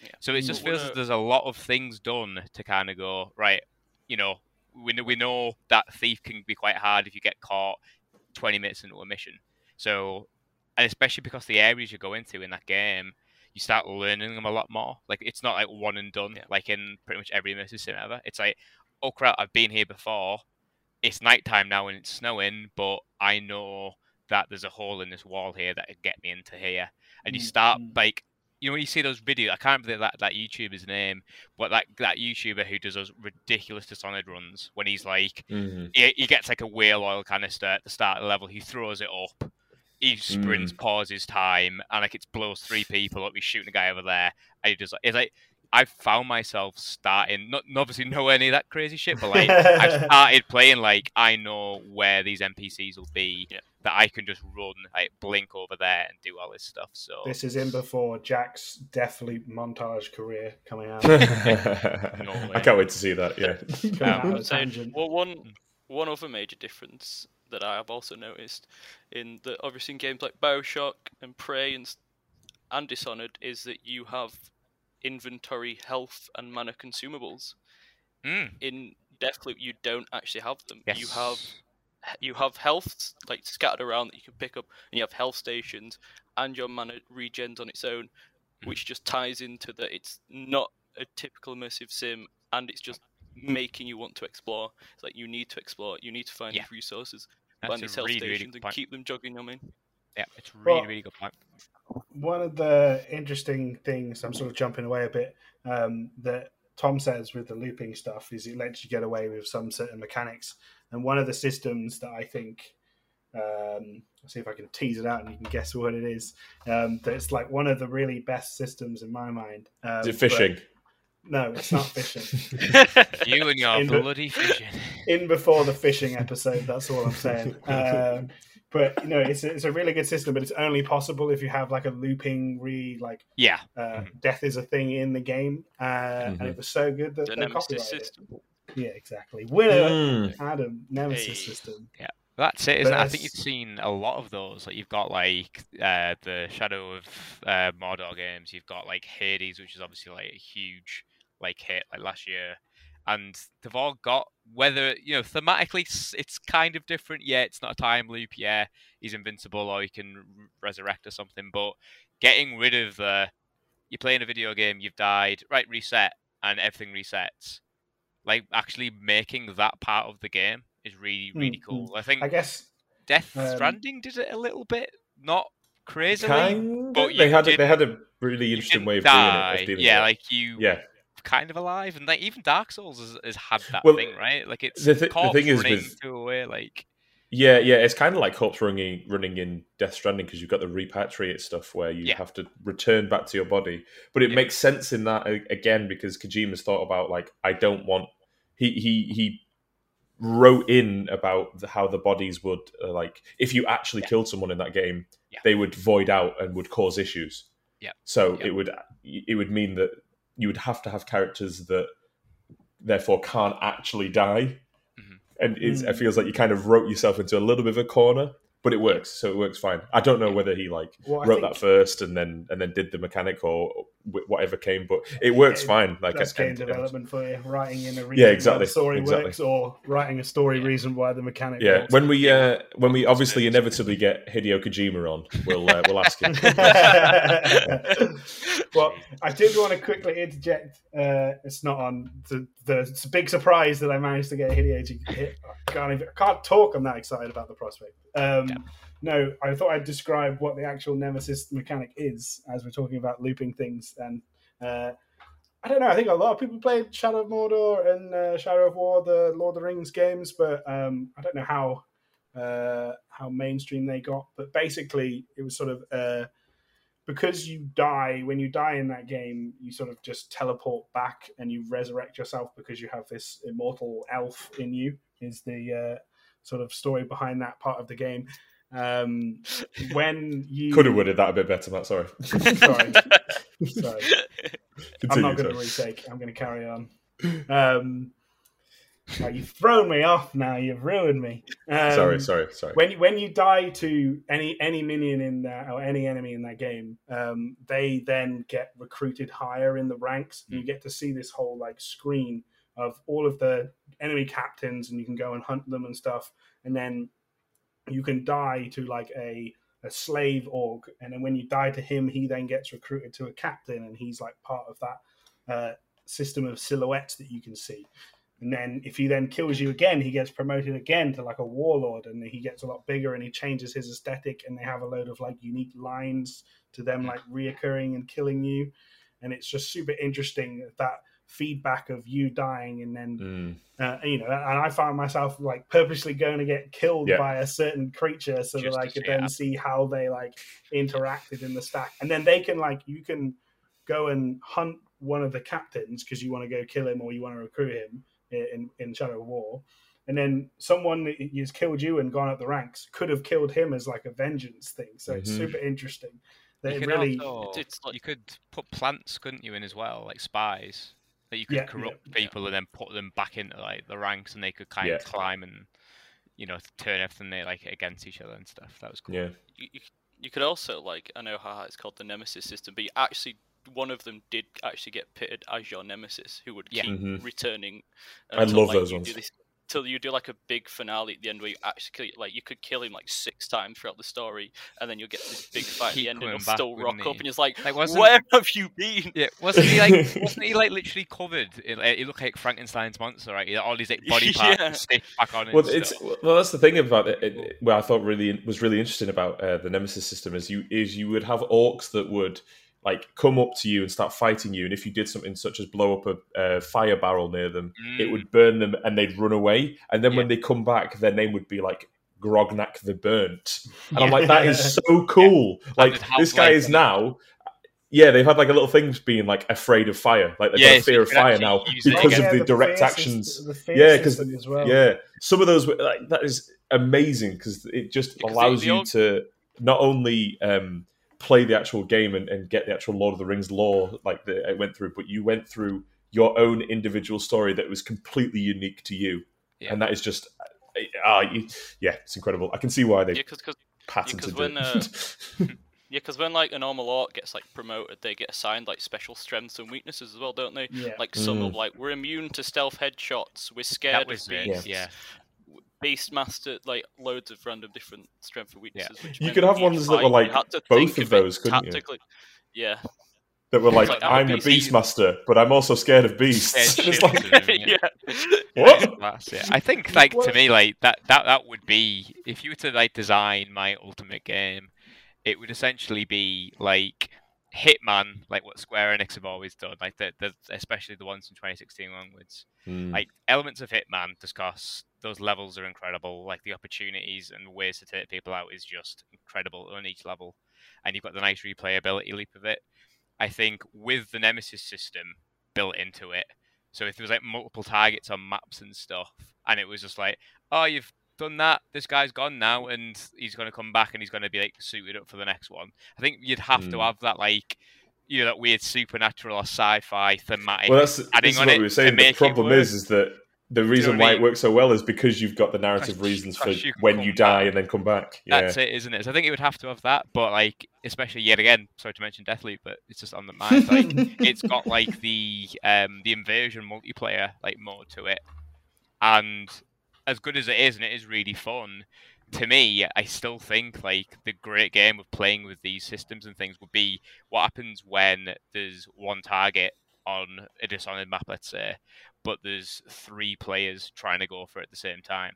Yeah. So it just But feels what as there's a lot of things done to kind of go right. You know, we know, we know that thief can be quite hard if you get caught 20 minutes into a mission. So, and especially because the areas you go into in that game, you start learning them a lot more. Like it's not like one and done, Yeah. like in pretty much every immersive sim ever. It's like, oh crap, I've been here before. It's nighttime now and it's snowing, but I know that there's a hole in this wall here that could get me into here. And you Mm, start mm. like you know when you see those videos, I can't remember that that YouTuber's name, but that that YouTuber who does those ridiculous Dishonored runs when he's like, mm-hmm. he, he, gets like a whale oil canister at the start of the level, he throws it up, he sprints, mm. pauses time, and like it blows three people up. He's shooting a guy over there, and he just like it's like I've found myself starting, not obviously know any of that crazy shit, but like I've started playing like I know where these NPCs will be, yeah. That I can just run, like blink over there and do all this stuff. So this is in before Jack's definitely montage career coming out. I can't wait to see that. Yeah. um, saying, well, one one other major difference that I have also noticed in the obviously in games like Bioshock and Prey and and Dishonored is that you have inventory health and mana consumables. Mm. In Deathloop, you don't actually have them. Yes. You have you have health like scattered around that you can pick up, and you have health stations, and your mana regens on its own, mm. which just ties into that it's not a typical immersive sim, and it's just making you want to explore. It's like you need to explore, you need to find yeah. resources, That's find these health really, stations, really and point. keep them jogging them in. Yeah, it's really, well, really good point. point one of the interesting things I'm sort of jumping away a bit um, that Tom says with the looping stuff is it lets you get away with some certain mechanics. And one of the systems that I think, um, let's see if I can tease it out and you can guess what it is. Um, that's like one of the really best systems in my mind. Um, is it fishing? No, it's not fishing. you and your in bloody fishing. In before the fishing episode, that's all I'm saying. Um, but you know it's a, it's a really good system but it's only possible if you have like a looping re like yeah uh, mm-hmm. death is a thing in the game uh, mm-hmm. and it was so good that the they copyrighted system. it yeah exactly winner mm. adam nemesis hey. system yeah that's it, isn't it? I think you've seen a lot of those. Like you've got like uh, the Shadow of uh, Mordor games. You've got like Hades, which is obviously like a huge like hit like last year and they've all got whether you know thematically it's, it's, kind of different. Yeah, it's not a time loop. Yeah, he's invincible or he can resurrect or something. But getting rid of the you're playing a video game, you've died, right? Reset, and everything resets. Like actually making that part of the game is really really mm-hmm. cool. I think I guess Death um, Stranding did it a little bit, not crazily, kind but they had a, they had a really interesting way of die. doing it. Of yeah, it. like you yeah kind of alive, and like even Dark Souls has, has had that well, thing, right? Like it's the, th- the thing is with to away, like yeah, yeah, it's kind of like corpse running running in Death Stranding because you've got the repatriate stuff where you yeah. have to return back to your body, but it yeah. makes sense in that again because Kojima's thought about like I don't want he he he wrote in about the, how the bodies would uh, like if you actually yeah. killed someone in that game, they would void out and would cause issues. Yeah. So it would it would mean that you would have to have characters that therefore can't actually die. Mm-hmm. And mm. it feels like you kind of wrote yourself into a little bit of a corner but it works, so it works fine. I don't know whether he like well, wrote that first and then and then did the mechanic or whatever came, but it works yeah, fine. Like that's game development for you, writing in a reason yeah, exactly, why the story exactly. works, or writing a story reason why the mechanic. Yeah, works. when we uh, when we obviously inevitably get Hideo Kojima on, we'll uh, we'll ask him. well, I did want to quickly interject. Uh, it's not on the the big surprise that I managed to get Hideo to hit. I can't even, I can't talk. I'm that excited about the prospect. Um, yeah. No, I thought I'd describe what the actual Nemesis mechanic is as we're talking about looping things. And uh, I don't know. I think a lot of people played Shadow of Mordor and uh, Shadow of War, the Lord of the Rings games, but um, I don't know how uh, how mainstream they got. But basically, it was sort of uh, because you die when you die in that game, you sort of just teleport back and you resurrect yourself because you have this immortal elf in you. Is the uh, sort of story behind that part of the game. Um, when you could have worded that a bit better, Matt. Sorry. sorry. sorry. Continue, I'm not going to retake. I'm going to carry on. Um, now you've thrown me off. Now you've ruined me. Um, sorry, sorry, sorry. When you, when you die to any any minion in that or any enemy in that game, um, they then get recruited higher in the ranks. Mm. You get to see this whole like screen of all of the enemy captains, and you can go and hunt them and stuff. And then you can die to like a a slave orc, and then when you die to him, he then gets recruited to a captain, and he's like part of that uh, system of silhouettes that you can see. And then if he then kills you again, he gets promoted again to like a warlord, and he gets a lot bigger, and he changes his aesthetic, and they have a load of like unique lines to them, like reoccurring and killing you, and it's just super interesting that feedback of you dying, and then Mm. uh, you know, and I found myself like purposely going to get killed Yeah. by a certain creature so Just that I could see then it. see how they like interacted in the stack, and then they can like you can go and hunt one of the captains because you want to go kill him or you want to recruit him in in Shadow of War. And then someone that has killed you and gone up the ranks could have killed him as like a vengeance thing. So it's Mhm. super interesting. That You it really, also- It's- it's you could put plants, couldn't you, in as well, like spies. That you could Yeah, corrupt yeah. people and then put them back into like the ranks, and they could kind of climb and you know turn everything they like against each other and stuff. That was cool. Yeah. you, you, you could also like I know how it's called the nemesis system, but you actually one of them did actually get pitted as your nemesis, who would Yeah. keep Mhm. returning. I love like, those ones. This, till you do like a big finale at the end where you actually like you could kill him like six times throughout the story, and then you'll get this big fight at the end, and coming he'll back, still rock wouldn't up, and it's like, Like, where have you been? Yeah, wasn't he like wasn't he like literally covered? In, like, he looked like Frankenstein's monster, right? He had all these like body parts Yeah. and stitched back on. And Well, it's stuff. well, that's the thing about it. it what I thought really was really interesting about uh, the Nemesis system is you is you would have orcs that would like come up to you and start fighting you, and if you did something such as blow up a uh, fire barrel near them, it Mm. would burn them, and they'd run away. And then when they come back, their name would be like Grognak the Burnt, and I'm like, that is so cool. Like this guy like, is now. Yeah, they've had like a little things being like afraid of fire, like they've Yeah, got a fear of fire now because Yeah, of the the direct actions. system- the fear Yeah, 'cause- system as well. Yeah, some of those like that is amazing because it just Because allows you to not only um, play the actual game and, and get the actual Lord of the Rings lore like that it went through, but you went through your own individual story that was completely unique to you, Yeah. and that is just ah, you- yeah, it's incredible. I can see why they Yeah, because patented when, it. uh, yeah, because when like a normal orc gets like promoted, they get assigned like special strengths and weaknesses as well, don't they? Yeah. Like some Mm. of like we're immune to stealth headshots, we're scared of it. beasts, Yeah. beast master, like loads of random different strengths and weaknesses. Which You could have ones that were, like, both of it those, couldn't you? Yeah, that were like, like, I'm a I'm a beast. beastmaster, but I'm also scared of beasts. Scared it's like, yeah. yeah. what? That's it. I think, like to me, like that that that would be if you were to like design my ultimate game, it would essentially be like Hitman, like what Square Enix have always done, like the, the especially the ones from 2016 onwards. Hmm. Like elements of Hitman, discuss those levels are incredible. Like the opportunities and ways to take people out is just incredible on each level, and you've got the nice replayability leap of it. I think with the Nemesis system built into it, so if there was like multiple targets on maps and stuff, and it was just like, oh, you've done that, this guy's gone now, and he's going to come back and he's going to be like suited up for the next one. I think you'd have to Mm. have that like, you know, that weird supernatural or sci-fi thematic. Well, that's adding on what it we were saying. The problem is, is that the reason what I why mean? it works so well is because you've got the narrative reasons for you when you die back. and then come back. Yeah, That's it, isn't it? So I think it would have to have that, but like, especially yet again, sorry to mention Deathloop, but it's just on the mind. Like, it's got like the um the invasion multiplayer like mode to it, and as good as it is, and it is really fun. To me, I still think like the great game of playing with these systems and things would be what happens when there's one target on a Dishonored map, let's say, but there's three players trying to go for it at the same time.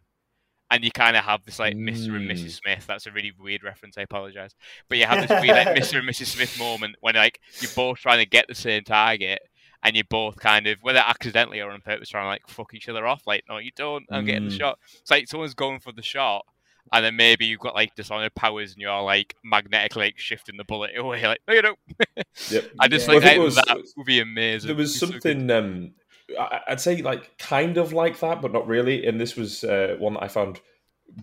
And you kind of have this like Mr. and Mm. Mrs. Smith. That's a really weird reference. I apologize, but you have this weird like Mr. and Mrs. Smith moment when like you're both trying to get the same target, and you're both kind of whether accidentally or on purpose trying to like fuck each other off. Like, no, you don't. I'm getting the Mm. shot. It's like someone's going for the shot, and then maybe you've got like dishonored powers, and you're like magnetically like, shifting the bullet away. Like, no, you don't. Yep. I just Yeah. like Well, I think was- that would be amazing. There was It's so something um, I- I'd say like kind of like that, but not really. And this was uh, one that I found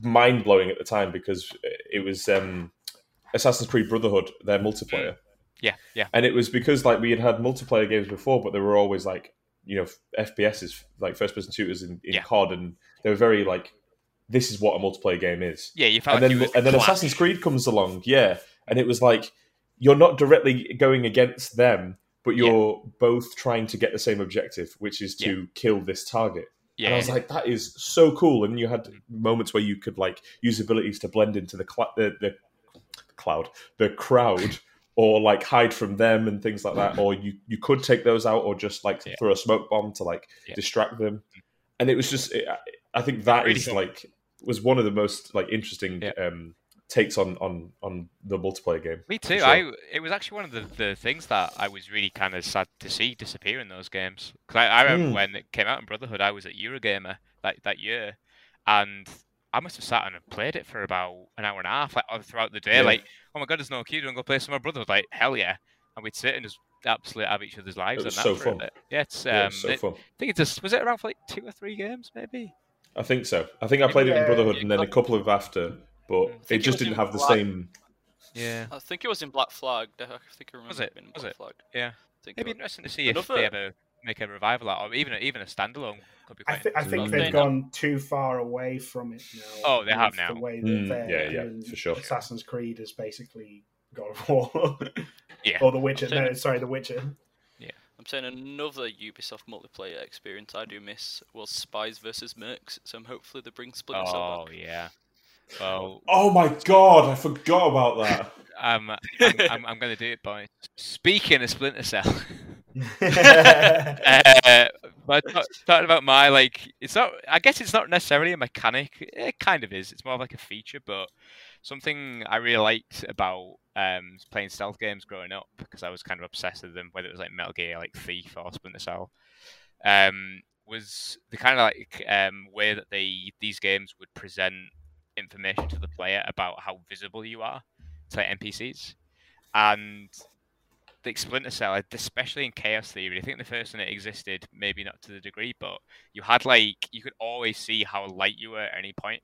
mind blowing at the time because it was um, Assassin's Creed Brotherhood, their multiplayer. Yeah, yeah. and it was because like we had had multiplayer games before, but they were always like you know FPSs, like first person shooters in, in Yeah. COD, and they were very like this is what a multiplayer game is. Yeah, you found. And then and then. Assassin's Creed comes along, yeah, and it was like you're not directly going against them, but you're both trying to get the same objective, which is to kill this target. Yeah, And I was like, that is so cool. And you had moments where you could like use abilities to blend into the cl- the, the cloud, the crowd, or like hide from them and things like that. Or you you could take those out, or just like Yeah. throw a smoke bomb to like Yeah. distract them. and it was just it, I think that Really is fun. like was one of the most like interesting Yeah. um, takes on on on the multiplayer game. Me too. sure. I it was actually one of the, the things that I was really kind of sad to see disappear in those games. Because I, I remember Mm. when it came out in Brotherhood, I was at Eurogamer that that year, and I must have sat and played it for about an hour and a half, like throughout the day. Yeah. Like, oh my god, there's no queue. Do you want to go play some more Brotherhood? Like, hell yeah! And we'd sit and just absolutely have each other's lives. It was on so that for a fun. Yeah, it's um, Yeah, it was so it- fun. I think it just was it around for like two or three games, maybe. I think so. I think I played it in Brotherhood yeah, and then a couple of after, but it think it just didn't in have the Black- same. Yeah, I think it was in Black Flag. I think I remember Was it? being in Was Black it? Flag. yeah. I think It'd be interesting to see if they ever make a revival out, or even a, even a standalone. Could be I, th- I think they've saying gone too far away from it now. Oh, they have now. The way that Mm, they're yeah, yeah, for sure. Assassin's Creed is basically God of War. Yeah. or The Witcher. saying- No, sorry, The Witcher. Yeah. I'm saying another Ubisoft multiplayer experience I do miss was Spies versus Mercs. So I'm hopefully they bring Splinter Cell Oh back. yeah. Well, Oh my god! I forgot about that. um, I'm, I'm, I'm going to do it, by Speaking of Splinter Cell, uh, but ta- talking about my like, it's not. I guess it's not necessarily a mechanic. It kind of is. It's more of like a feature, but something I really liked about um, playing stealth games growing up because I was kind of obsessed with them, whether it was like Metal Gear, like Thief, or Splinter Cell. Um, was the kind of like um, way that they these games would present information to the player about how visible you are to like NPCs, and the Splinter Cell, especially in Chaos Theory, I think the first one it existed, maybe not to the degree, but you had like you could always see how light you were at any point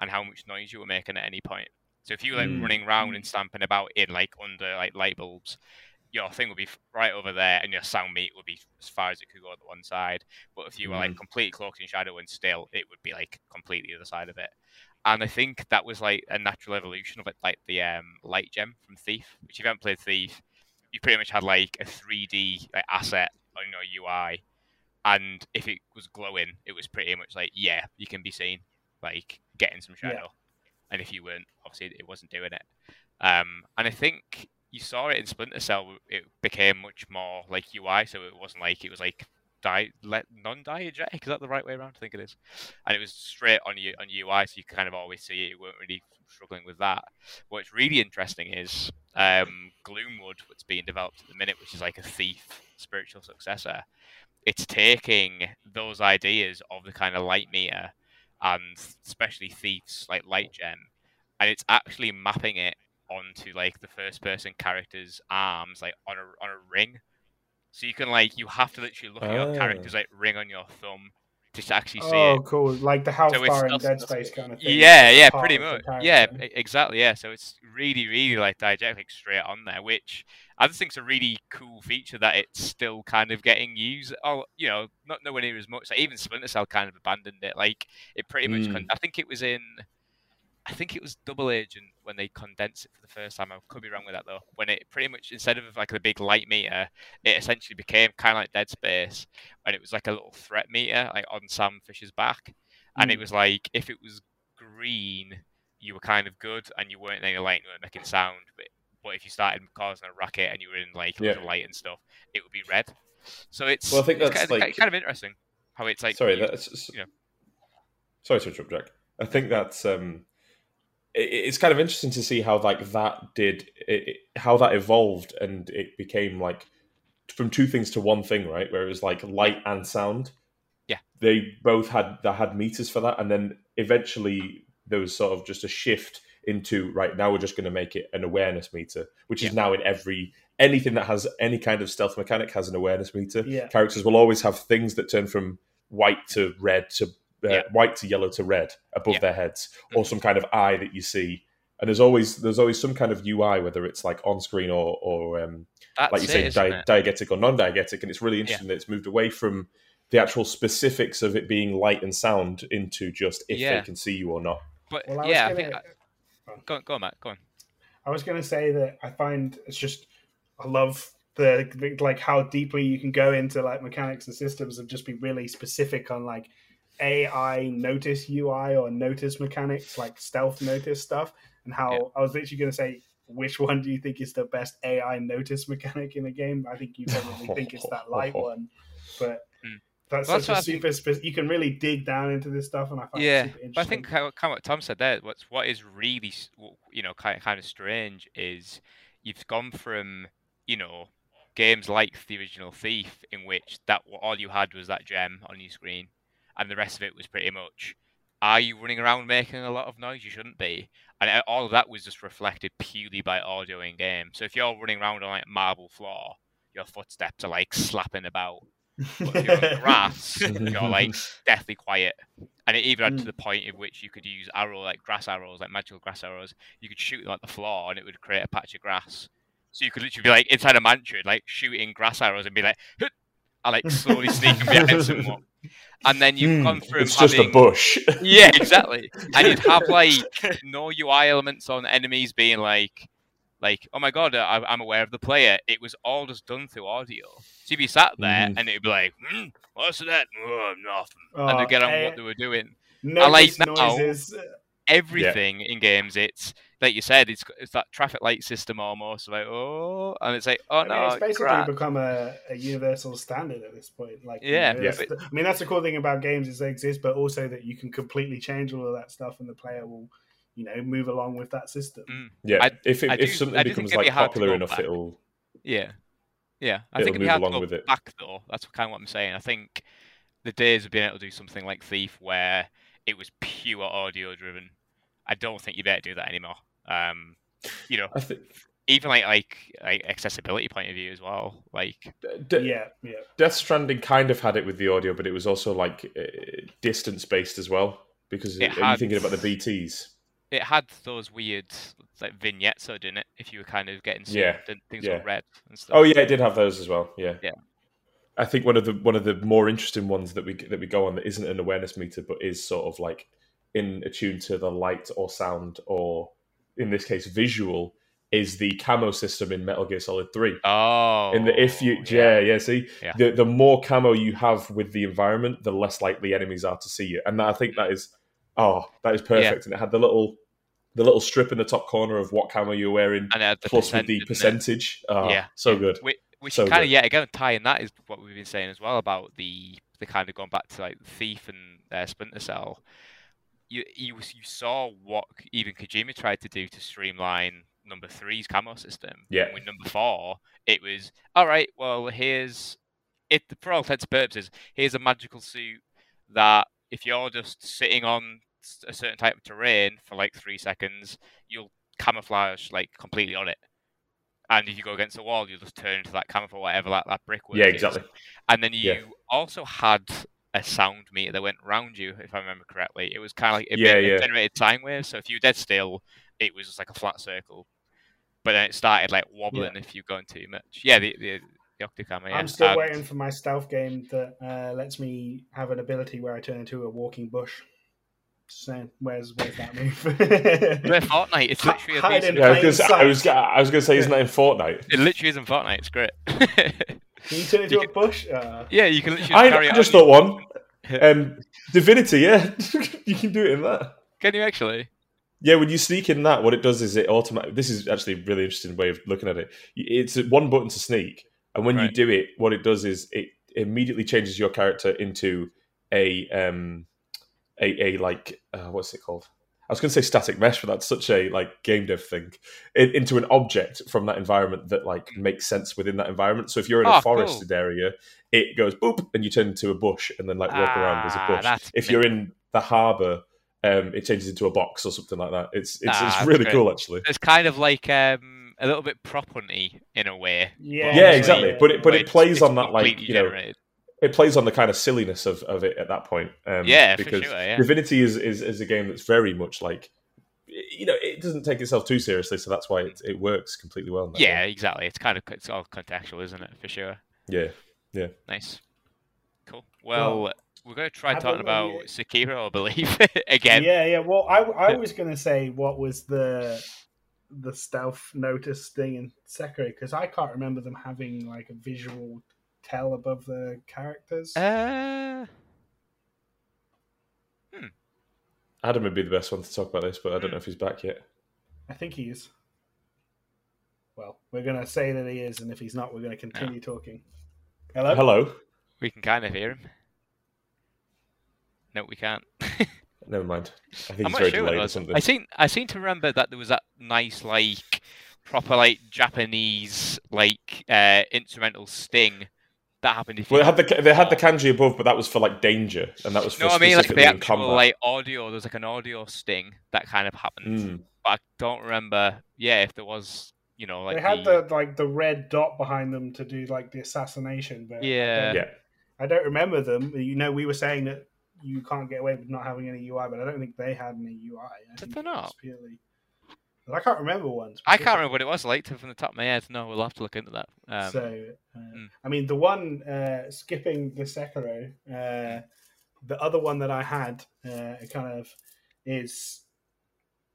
and how much noise you were making at any point. So if you were like Mm. running around and stamping about in like under like light bulbs, your thing would be right over there, and your sound meter would be as far as it could go on the one side. But if you were like completely cloaked in shadow and still, it would be like completely the other side of it. And I think that was like a natural evolution of it, like the um, light gem from Thief. Which if you haven't played Thief, you pretty much had like a 3D like, asset on your UI, and if it was glowing, it was pretty much like yeah, you can be seen, like getting some Yeah. shadow. And if you weren't, obviously it wasn't doing it. Um, and I think you saw it in Splinter Cell. It became much more like UI, so it wasn't like it was like di- le- non-diegetic. Is that the right way around? I think it is. And it was straight on you on UI, so you kind of always see it. You weren't really struggling with that. What's really interesting is um, Gloomwood, what's being developed at the minute, which is like a thief spiritual successor. It's taking those ideas of the kind of light meter and especially thieves like light gem, and it's actually mapping it onto like the first person character's arms, like on a on a ring. So you can like you have to literally look at your character's oh. like ring on your thumb to actually see oh, it. cool! Like the House So it's- Bar in Dead Space kind of thing. Yeah, yeah, pretty of much. Yeah, exactly. Yeah, so it's really, really like diegetic straight on there, which I just think is a really cool feature that it's still kind of getting used. Oh, you know, not nowhere near as much. Like even Splinter Cell kind of abandoned it. Like it pretty much. Hmm. Con- I think it was in. I think it was Double Agent when they condensed it for the first time. I could be wrong with that though. When it pretty much instead of like the big light meter, it essentially became kind of like Dead Space, and it was like a little threat meter like on Sam Fisher's back, and it Mm. was like if it was green, you were kind of good, and you weren't any light, you weren't making sound. But but if you started causing a racket and you were in like Yeah. light and stuff, it would be red. So it's Well, I think that's, kind, of, like- kind of interesting how it's like sorry, you- that's you know. sorry to interrupt, Jack. I think that's um, it's kind of interesting to see how like that did it, it- how that evolved and it became like from two things to one thing, right? Where it was like light and sound. Yeah. they both had that had meters for that, and then eventually there was sort of just a shift into right now we're just going to make it an awareness meter, which is now in every anything that has any kind of stealth mechanic has an awareness meter Yeah. characters will always have things that turn from white to red to uh, Yeah. white to yellow to red above Yeah. their heads, or Mhm. some kind of eye that you see. And there's always there's always some kind of UI, whether it's like on screen or or um, like you it, say, isn't di- diegetic or non-diegetic. And it's really interesting that it's moved away from the actual specifics of it being light and sound into just if Yeah. they can see you or not. But Well, I yeah, I gonna, think, go on, go on, Matt, go on. I was going to say that I find it's just I love the, the like how deeply you can go into like mechanics and systems and just be really specific on like AI notice UI or notice mechanics like stealth notice stuff and how Yeah. I was literally going to say which one do you think is the best AI notice mechanic in the game? I think you probably think it's that light one, but Mm. that's Well, such that's a I think- super. Spe- you can really dig down into this stuff, and I find yeah, it super interesting. but I think kind of what Tom said there. What's what is really you know kind kind of strange is you've gone from you know games like the original Thief, in which that all you had was that gem on your screen, and the rest of it was pretty much. Are you running around making a lot of noise? You shouldn't be, and uh, all of that was just reflected purely by audio in game. So if you're running around on like marble floor, your footsteps are like slapping about. But if you're on grass, you're like deathly quiet. And it even had to Mm. the point in which you could use arrow like grass arrows, like magical grass arrows. You could shoot them at the floor, and it would create a patch of grass. So you could literally be like inside a mansion, like shooting grass arrows, and be like, "Hut!" I like slowly sneaking behind someone. And then you've Hmm, gone from it's just a bush. yeah, exactly. And you'd have like no UI elements on enemies being like, like, oh my god, I, I'm aware of the player. It was all just done through audio. So you'd be sat there Mhm. and it'd be like, hmm, what's that? Oh, nothing. Oh, and they'd get on eh, what they were doing. like now- noises. Everything in games, it's like you said, it's it's that traffic light system almost. Like, oh, and it's like, oh I mean, no, it's basically crap. become a, a universal standard at this point. Like, you Yeah. know, Yeah. that's the- I mean, that's the cool thing about games is they exist, but also that you can completely change all of that stuff, and the player will, you know, move along with that system. Mm. Yeah, I- if it, I if do- something I becomes think be like popular enough, back. it'll Yeah, yeah. I It'll think it'd be move hard to along go with it. back though. That's kind of what I'm saying. I think the days of being able to do something like Thief, where it was pure audio driven, I don't think you'd be able to do that anymore. Um, you know, I think even like like like accessibility point of view as well. Like, D- yeah, yeah. Death Stranding kind of had it with the audio, but it was also like uh, distance based as well. Because It are you thinking about the BTS? it had those weird like vignettes, though, didn't it? If you were kind of getting Yeah, yeah, things yeah. were red and stuff. Oh yeah, it did have those as well. Yeah, Yeah. I think one of the one of the more interesting ones that we that we go on that isn't an awareness meter, but is sort of like in attuned to the light or sound or in this case visual, is the camo system in Metal Gear Solid Three. Oh, And the, if you yeah yeah see Yeah. the the more camo you have with the environment, the less likely enemies are to see you, and I think that is oh that is perfect. And it had the little the little strip in the top corner of what camo you're wearing, and plus with the percentage. Oh, Yeah, so good. Which So kind good. of yet again tying that is what we've been saying as well about the the kind of going back to like Thief and uh, Splinter Cell. You you you saw what even Kojima tried to do to streamline number three's camo system. Yeah. With number four, it was all right. Well, here's it for all intents and purposes. Here's a magical suit that if you're just sitting on a certain type of terrain for like three seconds, you'll camouflage like completely on it. And if you go against the wall, you'll just turn into that camera camouflage, whatever that, that brickwork Yeah, is. exactly. And then you Yeah. also had a sound meter that went round you, if I remember correctly. It was kind of like a, Yeah, bit, yeah. a generated sine wave. So if you were dead still, it was just like a flat circle. But then it started like wobbling if you're going too much. Yeah, the the, the OctoCamo. Yeah. I'm still And- waiting for my stealth game that uh, lets me have an ability where I turn into a walking bush. Just saying, where's where's that move? But Fortnite, it's literally a hide piece in of, Yeah, because I was I was going to say, isn't that in Fortnite? it literally is in Fortnite. It's great. Can you turn into You a bush? Uh, yeah, you can literally I, carry I just thought one. Um, Divinity, yeah, you can do it in that. Can you actually? Yeah, when you sneak in that, what it does is it automatically. This is actually a really interesting way of looking at it. It's one button to sneak, and when you do it, what it does is it immediately changes your character into a um a a like uh, what's it called? I was going to say static mesh, but that's such a like game dev thing. It, into an object from that environment that like makes sense within that environment. So if you're in Oh, a forested area, it goes boop, and you turn into a bush, and then like walk around as a Ah, bush. If you're in the harbour, um, it changes into a box or something like that. It's it's, Ah, it's really great. cool actually. It's kind of like um, a little bit prop hunty in a way. yeah, Yeah, exactly. But it but but it plays on that like you know generated. It plays on the kind of silliness of, of it at that point. Um, Yeah, for because sure, yeah. Divinity is, is is a game that's very much like you know it doesn't take itself too seriously, so that's why it, it works completely well. In that Yeah, game. exactly. It's kind of it's all contextual, isn't it? For sure. yeah. Yeah. Nice. Cool. Well, Well, we're going to try how talking about about we- Sekiro, I believe, again. Yeah, yeah. Well, I I was gonna say what was the the stealth notice thing in Sekiro because I can't remember them having like a visual tell above the characters. Uh, Adam would be the best one to talk about this, but I don't know if he's back yet. I think he is. Well, we're gonna say that he is, and if he's not, we're gonna continue talking. Hello. Hello. we can kind of hear him. No, we can't. Never mind. I think I'm it's not very sure delayed or something. I seem I seem to remember that there was that nice like proper like Japanese like uh, instrumental sting that happened. If Well, you they had the they had the kanji above, but that was for like danger, and that was for no, I mean like specifically the actual like audio. There's like an audio sting that kind of happened, Mm. but I don't remember. Yeah, if there was, you know, like they had the like the red dot behind them to do like the assassination, but Yeah. Yeah, I don't remember them. You know, we were saying that you can't get away with not having any UI, but I don't think they had any UI. I Did think they it was not? Purely... I can't remember one. I can't remember what it was like to, from the top of my head. No, we'll have to look into that. Um, so, uh, mm. I mean, the one uh, skipping the Sekiro, uh, the other one that I had, uh, it kind of is.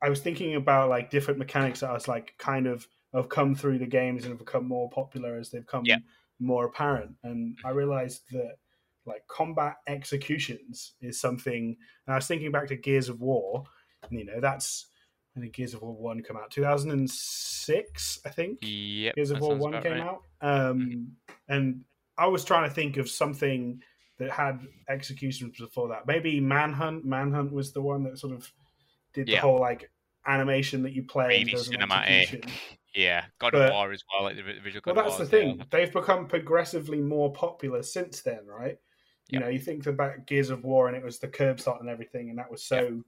I was thinking about like different mechanics that I was like kind of have come through the games and have become more popular as they've come Yeah. more apparent, and I realized that like combat executions is something. And I was thinking back to Gears of War, and you know that's. I think Gears of War one come out two thousand and six, I think. Yep, Gears of War One came right. out, um, and I was trying to think of something that had executions before that. Maybe Manhunt. Manhunt was the one that sort of did the whole like animation that you play. and Really cinematic. Yeah, God But- of War as well, like the visual God Well, that's the thing. They've become progressively more popular since then, right? You know, you think about Gears of War, and it was the curb stomp and everything, and that was so.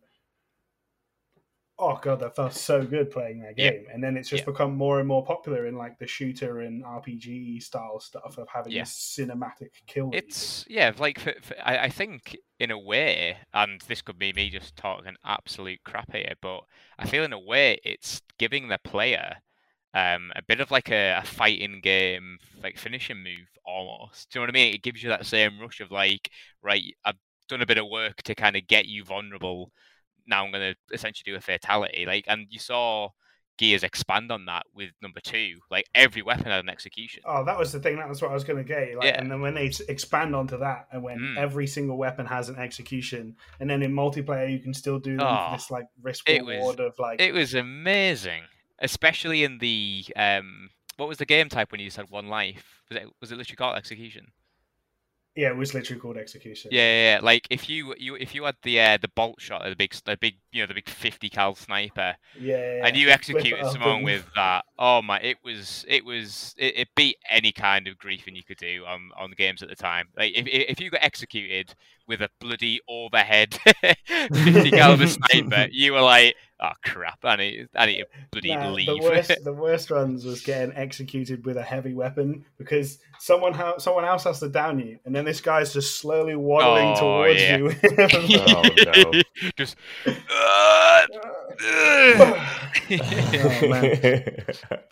Oh god, that felt so good playing that Yeah. game, and then it's just Yeah. become more and more popular in like the shooter and RPG style stuff of having Yeah. cinematic kill. It's yeah, like for, for, I, I think in a way, and this could be me just talking absolute crap here, but I feel in a way it's giving the player um, a bit of like a, a fighting game, like finishing move almost. Do you know what I mean? It gives you that same rush of like, right, I've done a bit of work to kind of get you vulnerable. Now I'm going to essentially do a fatality. Like, and you saw Gears expand on that with number two. Like every weapon had an execution. Oh, that was the thing. That was what I was going to get. Like, Yeah. And then when they expand onto that, and when Mm. every single weapon has an execution, and then in multiplayer you can still do them Oh, this like risk reward of like It was amazing, especially in the um. What was the game type when you just had one life? Was it was it literally called execution? Yeah, it was literally called execution. Yeah, yeah, yeah. Like if you you if you had the uh, the bolt shot, of the big the big you know the big fifty cal sniper, yeah. yeah, and you executed someone and- with that. Oh my! It was it was it, it beat any kind of griefing you could do on on the games at the time. Like if if if you got executed with a bloody overhead fifty caliber sniper, you were like, oh crap! I need I need to bloody Nah, leave. The worst, the worst ones was getting executed with a heavy weapon because someone ha- someone else has to down you, and then this guy's just slowly waddling Oh, towards yeah. you. Oh, no. Just. uh, Oh, man.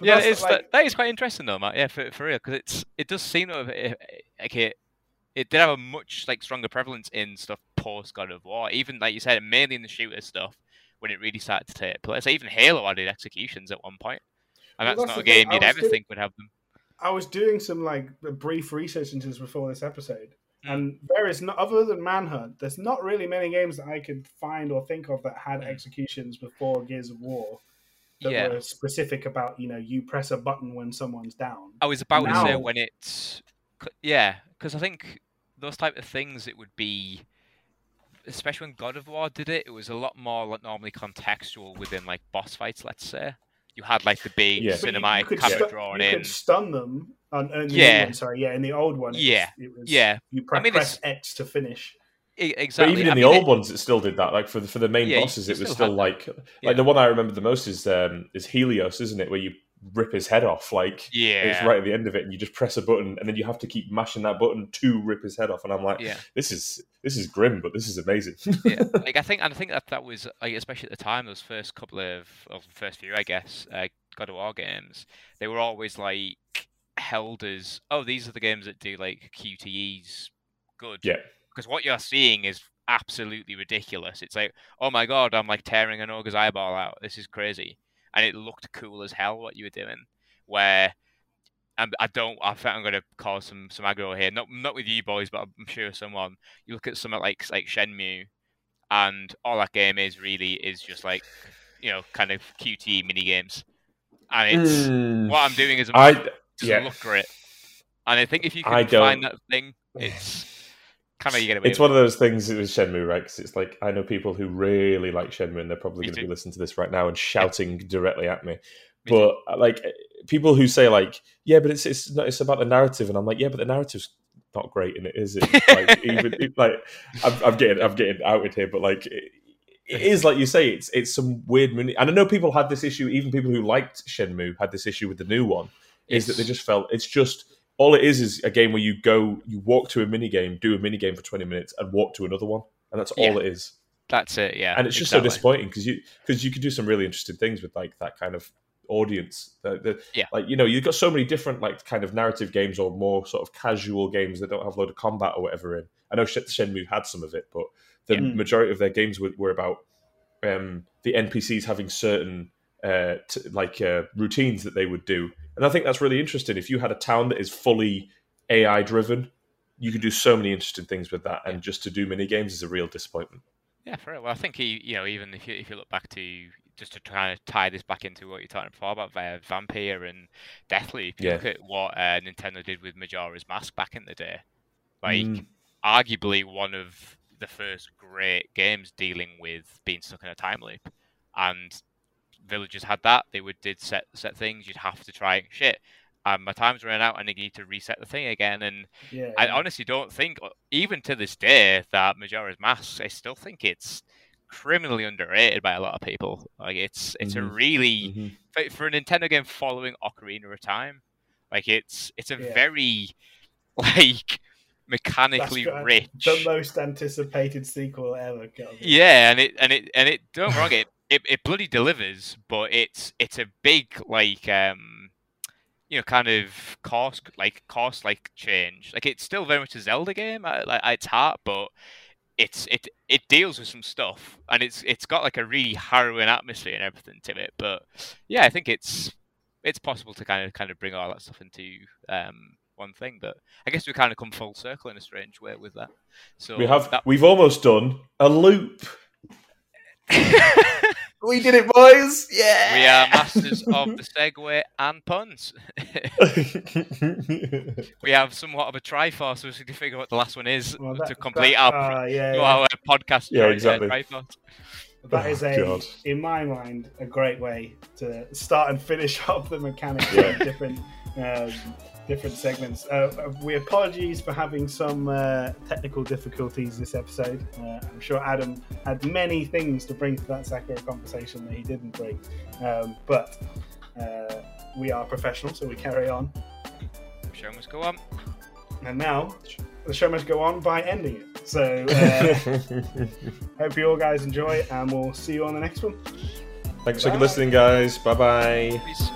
Yeah, that's, it's like- that, that is quite interesting though, Matt. Yeah, for for real, because it's it does seem to have eh, like it, it did have a much like stronger prevalence in stuff post God of War. Even like you said, mainly in the shooter stuff when it really started to take place. Even Halo added executions at one point, and Well, that's, that's not a game you'd ever doing- think would have them. I was doing some like brief research into this before this episode, Mm. and there is not other than Manhunt. There's not really many games that I could find or think of that had Mm. executions before Gears of War that Yeah. were specific about you know you press a button when someone's down. I was about to say when it's yeah, because I think those type of things it would be, especially when God of War did it, it was a lot more like normally contextual within like boss fights. Let's say you had like the big Yeah. But you- you cinematic could camera stu- drawn you in. could stun them. On, on the Yeah. new one, sorry, yeah, in the old one, it Yeah. was, it was, Yeah, you pre- I mean, press X to finish. E- But exactly. even in I the mean, old it- ones, it still did that. Like for the, for the main Yeah, bosses, you it was still still like Yeah. like the one I remember the most is um, is Helios, isn't it? Where you rip his head off, like yeah, it's right at the end of it, and you just press a button, and then you have to keep mashing that button to rip his head off. And I'm like, yeah. this is this is grim, but this is amazing. yeah, like I think, and I think that that was like, especially at the time, those first couple of, of the first few, I guess, uh, God of War games, they were always like held as, oh, these are the games that do like QTEs good. yeah, Because what you're seeing is absolutely ridiculous. It's like, oh my god, I'm like tearing an ogre's eyeball out. This is crazy, and it looked cool as hell what you were doing. Where and I don't. I think I'm going to cause some some aggro here. Not not with you boys, but I'm sure someone. You look at something like like Shenmue, and all that game is really is just like you know kind of QTE mini games, and it's Mm. what I'm doing is I'm I yeah. look great. And I think if you I can find that thing, it's kind of you get away. It's one of those things with Shenmue, right? Because it's like I know people who really like Shenmue, and they're probably going to be listening to this right now and shouting directly at me. Me too. but uh, like people who say like, yeah, but it's it's not, it's about the narrative, and I'm like, yeah, but the narrative's not great in it, is it? Like even it- like I'm, I'm getting I'm getting outed here, but like. It, it is like you say. It's it's some weird mini, and I know people had this issue. Even people who liked Shenmue had this issue with the new one. Is that they just felt it's just all it is is a game where you go, you walk to a mini game, do a mini game for twenty minutes, and walk to another one, and that's Yeah. all it is. That's it. Yeah, And it's just so disappointing because you because you could do some really interesting things with like that kind of audience. The, the, Yeah. like you know you've got so many different like kind of narrative games or more sort of casual games that don't have a load of combat or whatever in. I know Shenmue had some of it, but the Yeah. majority of their games were, were about um, the NPCs having certain uh, t- like uh, routines that they would do, and I think that's really interesting. If you had a town that is fully AI driven, you could do so many interesting things with that, and just to do mini games is a real disappointment. Yeah, for real. Well, I think he, you know, even if you if you look back to just to try to tie this back into what you're talking before about uh, Vampyr and Deathloop, you Yeah. look at what uh, Nintendo did with Majora's Mask back in the day. Like, Mm. arguably one of the first great games dealing with being stuck in a time loop, and villagers had that. They would did set set things. You'd have to try it. Shit. Um, my time's running out, and I need to reset the thing again. And Yeah, I yeah. honestly don't think, uh, even to this day, that Majora's Mask. I still think it's criminally underrated by a lot of people. Like it's it's a Mhm. really for, for a Nintendo game following Ocarina of Time. Like it's it's a Yeah. very like mechanically rich. the most anticipated sequel ever. Yeah, and it and it and it don't wrong it, it it bloody delivers, but it's it's a big like um you know kind of cost like cost like change. Like it's still very much a Zelda game at, like at its heart, but it's it it deals with some stuff and it's it's got like a really harrowing atmosphere and everything to it. But yeah, I think it's it's possible to kind of kind of bring all that stuff into um one thing, but I guess we kind of come full circle in a strange way with that. So We have that, we've almost done a loop. We did it, boys! Yeah. We are masters of the segue and puns. we have somewhat of a triforce, so we need to figure out what the last one is Well, to complete that- our, uh, yeah, pro- yeah. our podcast. Yeah, exactly. triforce. That Oh, is a, God. in my mind, a great way to start and finish off the mechanics Yeah. of different um, different segments. Uh, we apologies for having some uh, technical difficulties this episode. Uh, I'm sure Adam had many things to bring to that Sakura conversation that he didn't bring, um, but uh, we are professional, so we carry on. The show must go on. And now the show must go on by ending it. So uh, hope you all guys enjoy, and we'll see you on the next one. Thanks for listening, guys. Bye bye. Peace.